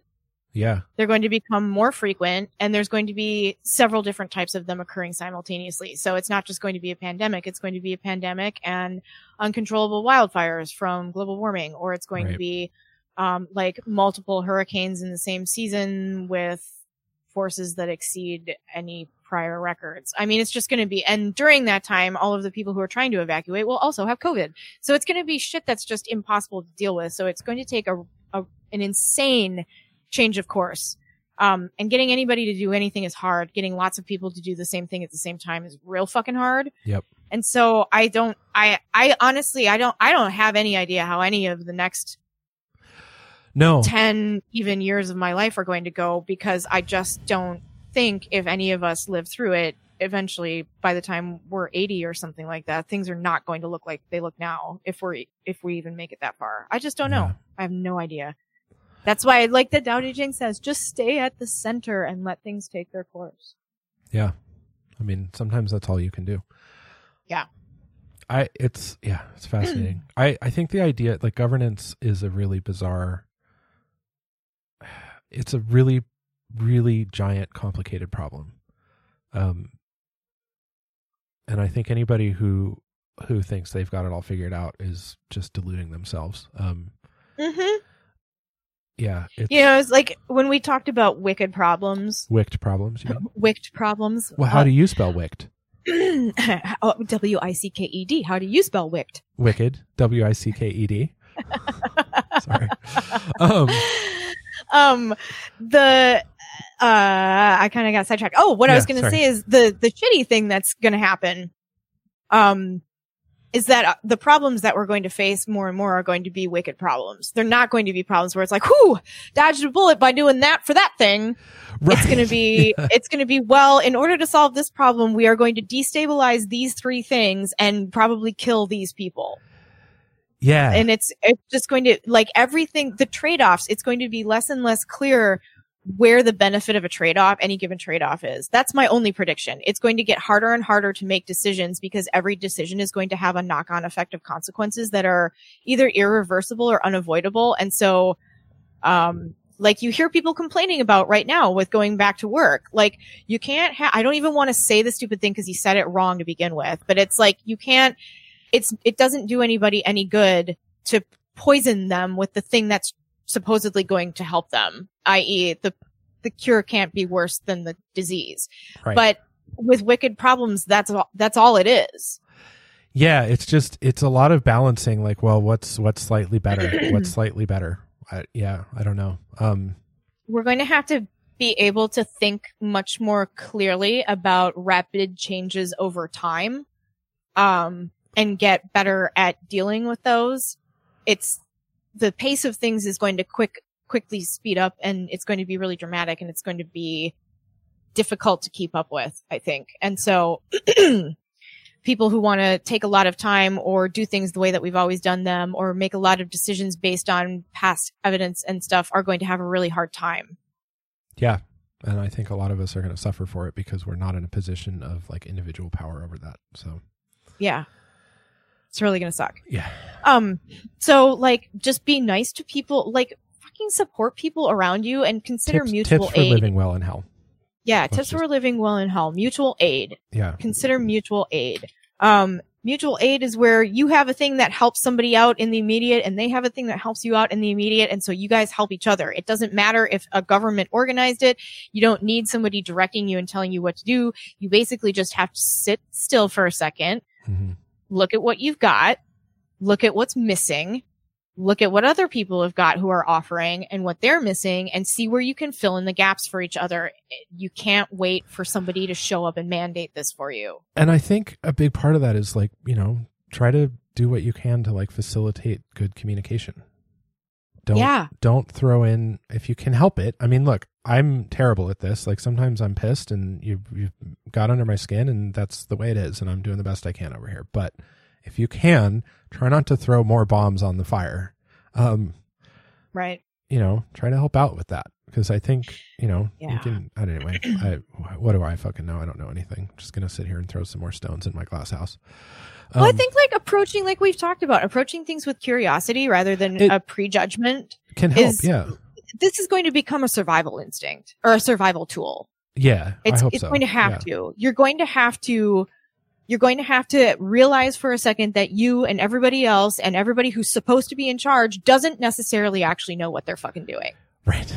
Yeah They're going to become more frequent and there's going to be several different types of them occurring simultaneously. So it's not just going to be a pandemic. It's going to be a pandemic and uncontrollable wildfires from global warming, or it's going Right. to be, um, like multiple hurricanes in the same season with forces that exceed any prior records. I mean, it's just going to be, and during that time, all of the people who are trying to evacuate will also have COVID. So it's going to be shit that's just impossible to deal with. So it's going to take a, a an insane change of course. Um, and getting anybody to do anything is hard. Getting lots of people to do the same thing at the same time is real fucking hard. Yep. And so I don't, I, I honestly, I don't, I don't have any idea how any of the next no 10 even years of my life are going to go because I just don't think if any of us live through it, eventually by the time we're 80 or something like that, things are not going to look like they look now if we're, if we even make it that far. I just don't know. Yeah. I have no idea. That's why, like the Tao Te Ching says, just stay at the center and let things take their course. yeah i mean sometimes that's all you can do Yeah. i it's yeah it's fascinating i i think the idea like governance is a really bizarre it's a really really giant complicated problem um and i think anybody who who thinks they've got it all figured out is just deluding themselves um Mm-hmm. Yeah it's You know, it's like when we talked about wicked problems, wicked problems mean? wicked problems. well how do you spell wicked oh, W I C K E D. How do you spell wicked? wicked w-i-c-k-e-d sorry um um the uh, I kind of got sidetracked. Oh, what I was going to say is the the shitty thing that's going to happen, um, is that uh, the problems that we're going to face more and more are going to be wicked problems. They're not going to be problems where it's like, whoo, dodged a bullet by doing that for that thing. It's going to be, it's going to be, well, in order to solve this problem, we are going to destabilize these three things and probably kill these people. yeah. And it's, it's just going to, like everything, the trade-offs, it's going to be less and less clear where the benefit of a trade-off, any given trade-off is. That's my only prediction. It's going to get harder and harder to make decisions because every decision is going to have a knock-on effect of consequences that are either irreversible or unavoidable. And so, um, like you hear people complaining about right now with going back to work. Like you can't have, I don't even want to say the stupid thing because he said it wrong to begin with, but it's like you can't, it's, it doesn't do anybody any good to poison them with the thing that's supposedly going to help them, i.e. the, the cure can't be worse than the disease. Right. But with wicked problems, that's all, that's all it is. yeah, it's just it's a lot of balancing. Like, well, what's what's slightly better? what's slightly better? I, yeah, I don't know. Um, we're going to have to be able to think much more clearly about rapid changes over time um and get better at dealing with those it's the pace of things is going to quick quickly speed up and it's going to be really dramatic and it's going to be difficult to keep up with i think. And so people who want to take a lot of time or do things the way that we've always done them or make a lot of decisions based on past evidence and stuff are going to have a really hard time. Yeah, and I think a lot of us are going to suffer for it because we're not in a position of like individual power over that. So. Yeah it's really gonna suck. Yeah, um so like just be nice to people like fucking support people around you and consider tips, mutual tips for aid. living well in hell. yeah Let's tips just- for living well in hell. Mutual aid. Yeah, consider mutual aid. Um mutual aid is where you have a thing that helps somebody out in the immediate and they have a thing that helps you out in the immediate and so you guys help each other. It doesn't matter if a government organized it. You don't need somebody directing you and telling you what to do. You basically just have to sit still for a second hmm look at what you've got, look at what's missing, look at what other people have got who are offering and what they're missing and see where you can fill in the gaps for each other. You can't wait for somebody to show up and mandate this for you. and I think a big part of that is like you know try to do what you can to like facilitate good communication. Don't Yeah. don't throw in if you can help it. I mean, look, I'm terrible at this. Like sometimes I'm pissed and you you got under my skin and that's the way it is and I'm doing the best I can over here. But if you can, try not to throw more bombs on the fire. Um, Right. you know, try to help out with that because I think, you know, you Yeah. can I anyway, I what do I fucking know? I don't know anything. I'm just going to sit here and throw some more stones in my glass house. well, I Um, think like approaching, like we've talked about, approaching things with curiosity rather than a prejudgment. can help, is- yeah. This is going to become a survival instinct or a survival tool. Yeah, It's I hope it's so. going to have Yeah. to. You're going to have to you're going to have to realize for a second that you and everybody else and everybody who's supposed to be in charge doesn't necessarily actually know what they're fucking doing. Right.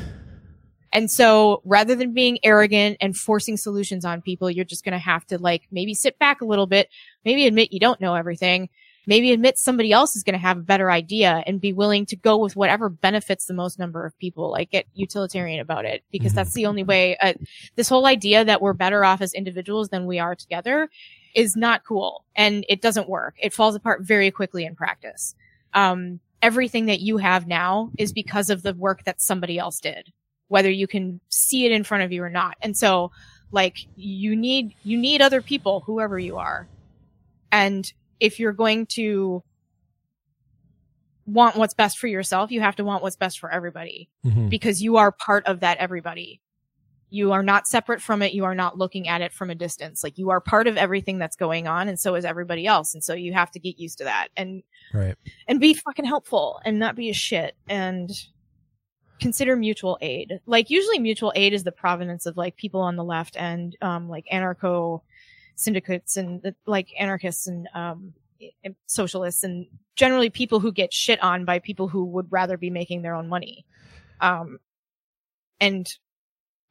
And so rather than being arrogant and forcing solutions on people, you're just going to have to like maybe sit back a little bit, maybe admit you don't know everything, maybe admit somebody else is going to have a better idea and be willing to go with whatever benefits the most number of people, like get utilitarian about it because Mhm. that's the only way. Uh, this whole idea that we're better off as individuals than we are together is not cool and it doesn't work. It falls apart very quickly in practice. Um, everything that you have now is because of the work that somebody else did whether you can see it in front of you or not. And so like you need you need other people whoever you are. And if you're going to want what's best for yourself, you have to want what's best for everybody Mhm. because you are part of that everybody. You are not separate from it. You are not looking at it from a distance. Like you are part of everything that's going on and so is everybody else. And so you have to get used to that and Right. and be fucking helpful and not be a shit and consider mutual aid. Like usually mutual aid is the provenance of like people on the left and um like anarcho syndicates and uh, like anarchists and um socialists and generally people who get shit on by people who would rather be making their own money. Um and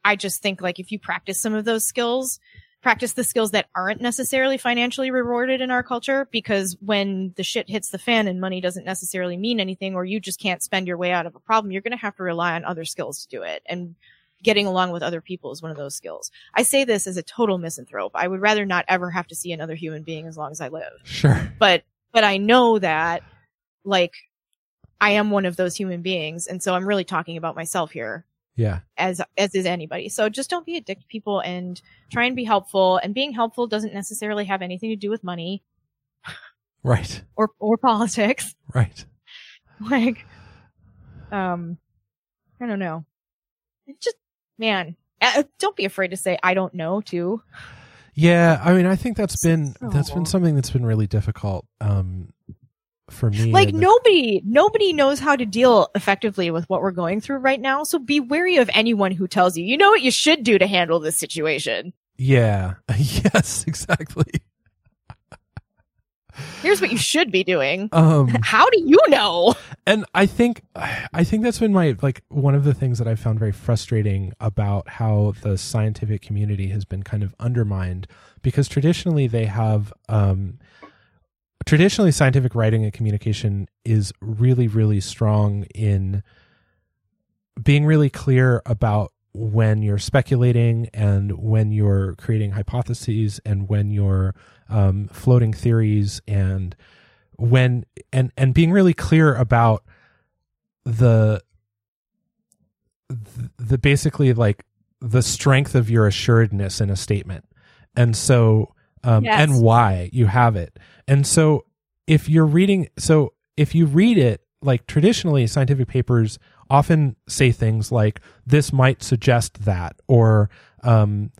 I just think like if you practice some of those skills, practice the skills that aren't necessarily financially rewarded in our culture because when the shit hits the fan and money doesn't necessarily mean anything or you just can't spend your way out of a problem, you're going to have to rely on other skills to do it. And getting along with other people is one of those skills. I say this as a total misanthrope. I would rather not ever have to see another human being as long as I live. Sure. But, but I know that like I am one of those human beings. And so I'm really talking about myself here Yeah. as, as is anybody. So just don't be a dick to people and try and be helpful. And being helpful doesn't necessarily have anything to do with money Right. or, or politics. Right. like um i don't know just man uh, don't be afraid to say i don't know too Yeah, I mean, I think that's been So- that's been something that's been really difficult um for me. like and- nobody nobody knows how to deal effectively with what we're going through right now so be wary of anyone who tells you you know what you should do to handle this situation Yeah. yes, exactly. Here's what you should be doing. Um how do you know? and I think I think that's been my like one of the things that I found very frustrating about how the scientific community has been kind of undermined because traditionally they have um traditionally scientific writing and communication is really really strong in being really clear about when you're speculating and when you're creating hypotheses and when you're um, floating theories and when and and being really clear about the the, basically like the strength of your assuredness in a statement and so um Yes. and why you have it and so if you're reading so if you read it like traditionally scientific papers often say things like this might suggest that or um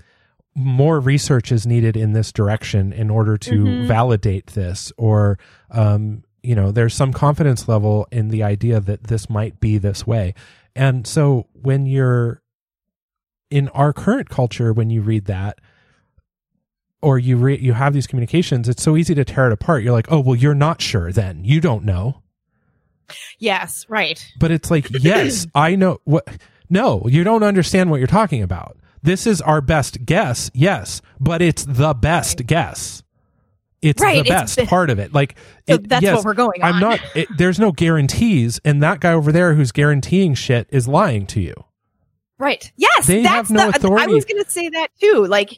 more research is needed in this direction in order to Mhm. validate this or um you know there's some confidence level in the idea that this might be this way. And so when you're in our current culture when you read that or you re- you have these communications it's so easy to tear it apart. You're like oh well you're not sure then. You don't know yes right. But it's like yes i know what no you don't understand what you're talking about. This is our best guess yes but it's the best guess. It's Right, the best part of it. Like So it, that's yes, what we're going i'm not it, there's no guarantees and that guy over there who's guaranteeing shit is lying to you Right. Yes. They that's have no the, authority. I was going to say that too. Like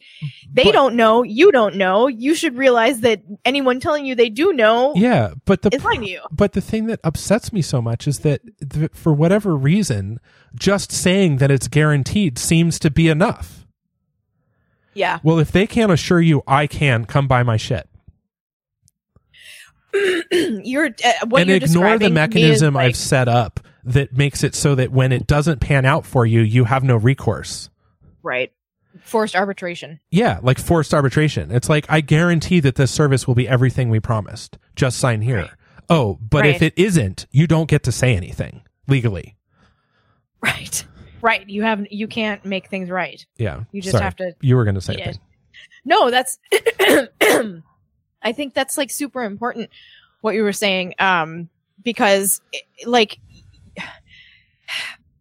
they But- don't know. You don't know. You should realize that anyone telling you they do know yeah but the is lying to you. but the thing that upsets me so much is that th- for whatever reason just saying that it's guaranteed seems to be enough Yeah. well if they can't assure you i can come buy my shit you're uh, what and you're ignore the describing to me is, mechanism like, I've set up that makes it so that when it doesn't pan out for you, you have no recourse. right. Forced arbitration. Yeah, like forced arbitration. It's like I guarantee that this service will be everything we promised. Just sign here. Right. Oh, but if it isn't, you don't get to say anything legally. Right. Right. You have you can't make things right. Yeah. You just Sorry. have to You were going to say a thing. No, that's I think that's like super important what you were saying um because like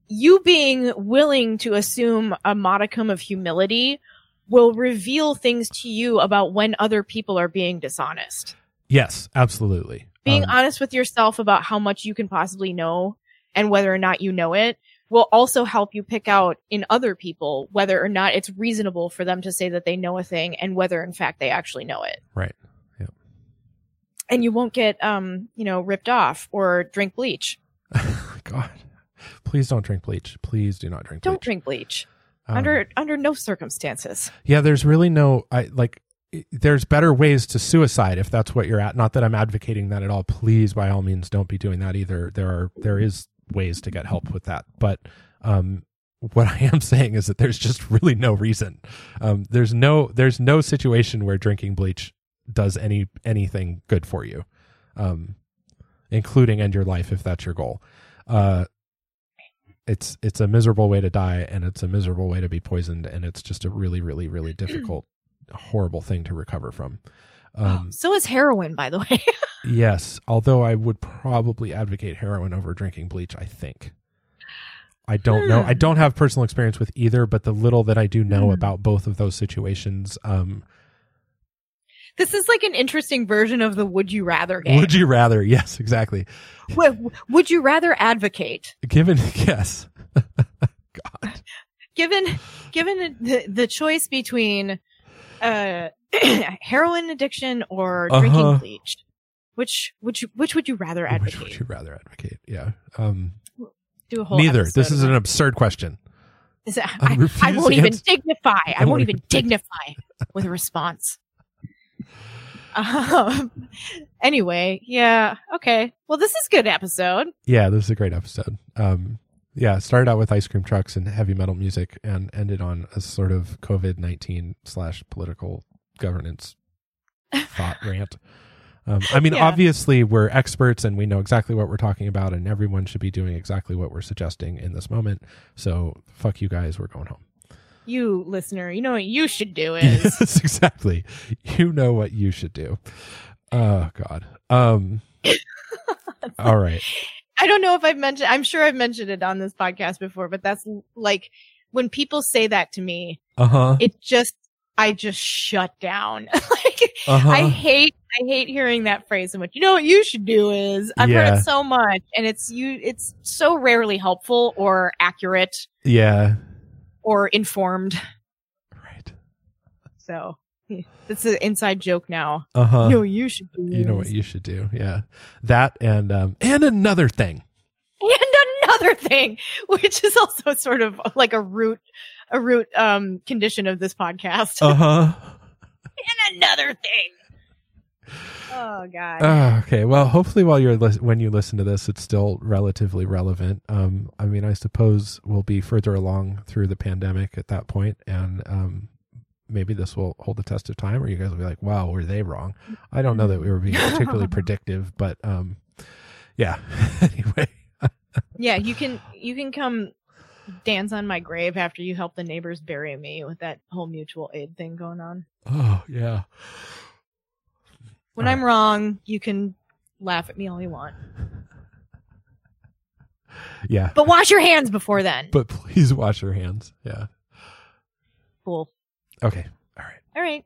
you being willing to assume a modicum of humility will reveal things to you about when other people are being dishonest. Yes, absolutely. Being Um, honest with yourself about how much you can possibly know and whether or not you know it will also help you pick out in other people whether or not it's reasonable for them to say that they know a thing and whether in fact they actually know it. Right. Yep. And you won't get um, you know, ripped off or drink bleach. God. Please don't drink bleach. Please do not drink bleach Don't bleach. drink bleach. Um, under under no circumstances. Yeah, there's really no I like there's better ways to suicide if that's what you're at. Not that I'm advocating that at all. Please by all means don't be doing that either. There are there is ways to get help with that. But um what I am saying is that there's just really no reason. Um there's no there's no situation where drinking bleach does any anything good for you. Um including end your life if that's your goal. Uh it's it's a miserable way to die and it's a miserable way to be poisoned and it's just a really really really difficult horrible thing to recover from um so is heroin, by the way. yes although i would probably advocate heroin over drinking bleach i think i don't know i Hmm. don't have personal experience with either but the little that i do know Hmm. about both of those situations um this is like an interesting version of the would you rather game. would you rather yes exactly would, would you rather advocate given yes god given given the the choice between uh heroin addiction or drinking Uh-huh. bleach, which which which would you rather advocate? Which would you rather advocate? Yeah. Um, Do a whole neither. This is an absurd question. Is it- I I, won't even dignify. I, I won't won't even dignify with a response. Um, anyway, yeah, okay. Well, this is a good episode. Yeah, this is a great episode. Um, yeah, started out with ice cream trucks and heavy metal music, and ended on a sort of COVID nineteen slash political governance thought rant. Um, I mean, Yeah. obviously, we're experts and we know exactly what we're talking about, and everyone should be doing exactly what we're suggesting in this moment. So, fuck you guys, we're going home. You listener, you know what you should do is Yes, exactly. You know what you should do. Oh God. Um. all right. I don't know if I've mentioned, I'm sure I've mentioned it on this podcast before, but that's like when people say that to me, Uh huh. it just, I just shut down. like, Uh huh. I hate, I hate hearing that phrase so much. You know what you should do is, I've heard it so much and it's you, it's so rarely helpful or accurate yeah. Or informed. Right. So it's an inside joke now. Uh huh. you know you should do. you know what you should do. Yeah. That and um and another thing. and another thing, which is also sort of like a root, a root um condition of this podcast. Uh huh. and another thing. Oh god. Uh, okay. Well, hopefully, while you're lis- when you listen to this, it's still relatively relevant. Um, I mean, I suppose we'll be further along through the pandemic at that point, and um, maybe this will hold the test of time, or you guys will be like, "Wow, were they wrong?" I don't know that we were being particularly predictive, but um, yeah. anyway, yeah, you can you can come dance on my grave after you help the neighbors bury me with that whole mutual aid thing going on. oh yeah, When All I'm wrong, you can laugh at me all you want. yeah. But wash your hands before then. But please wash your hands. Yeah. Cool. Okay. All right. All right.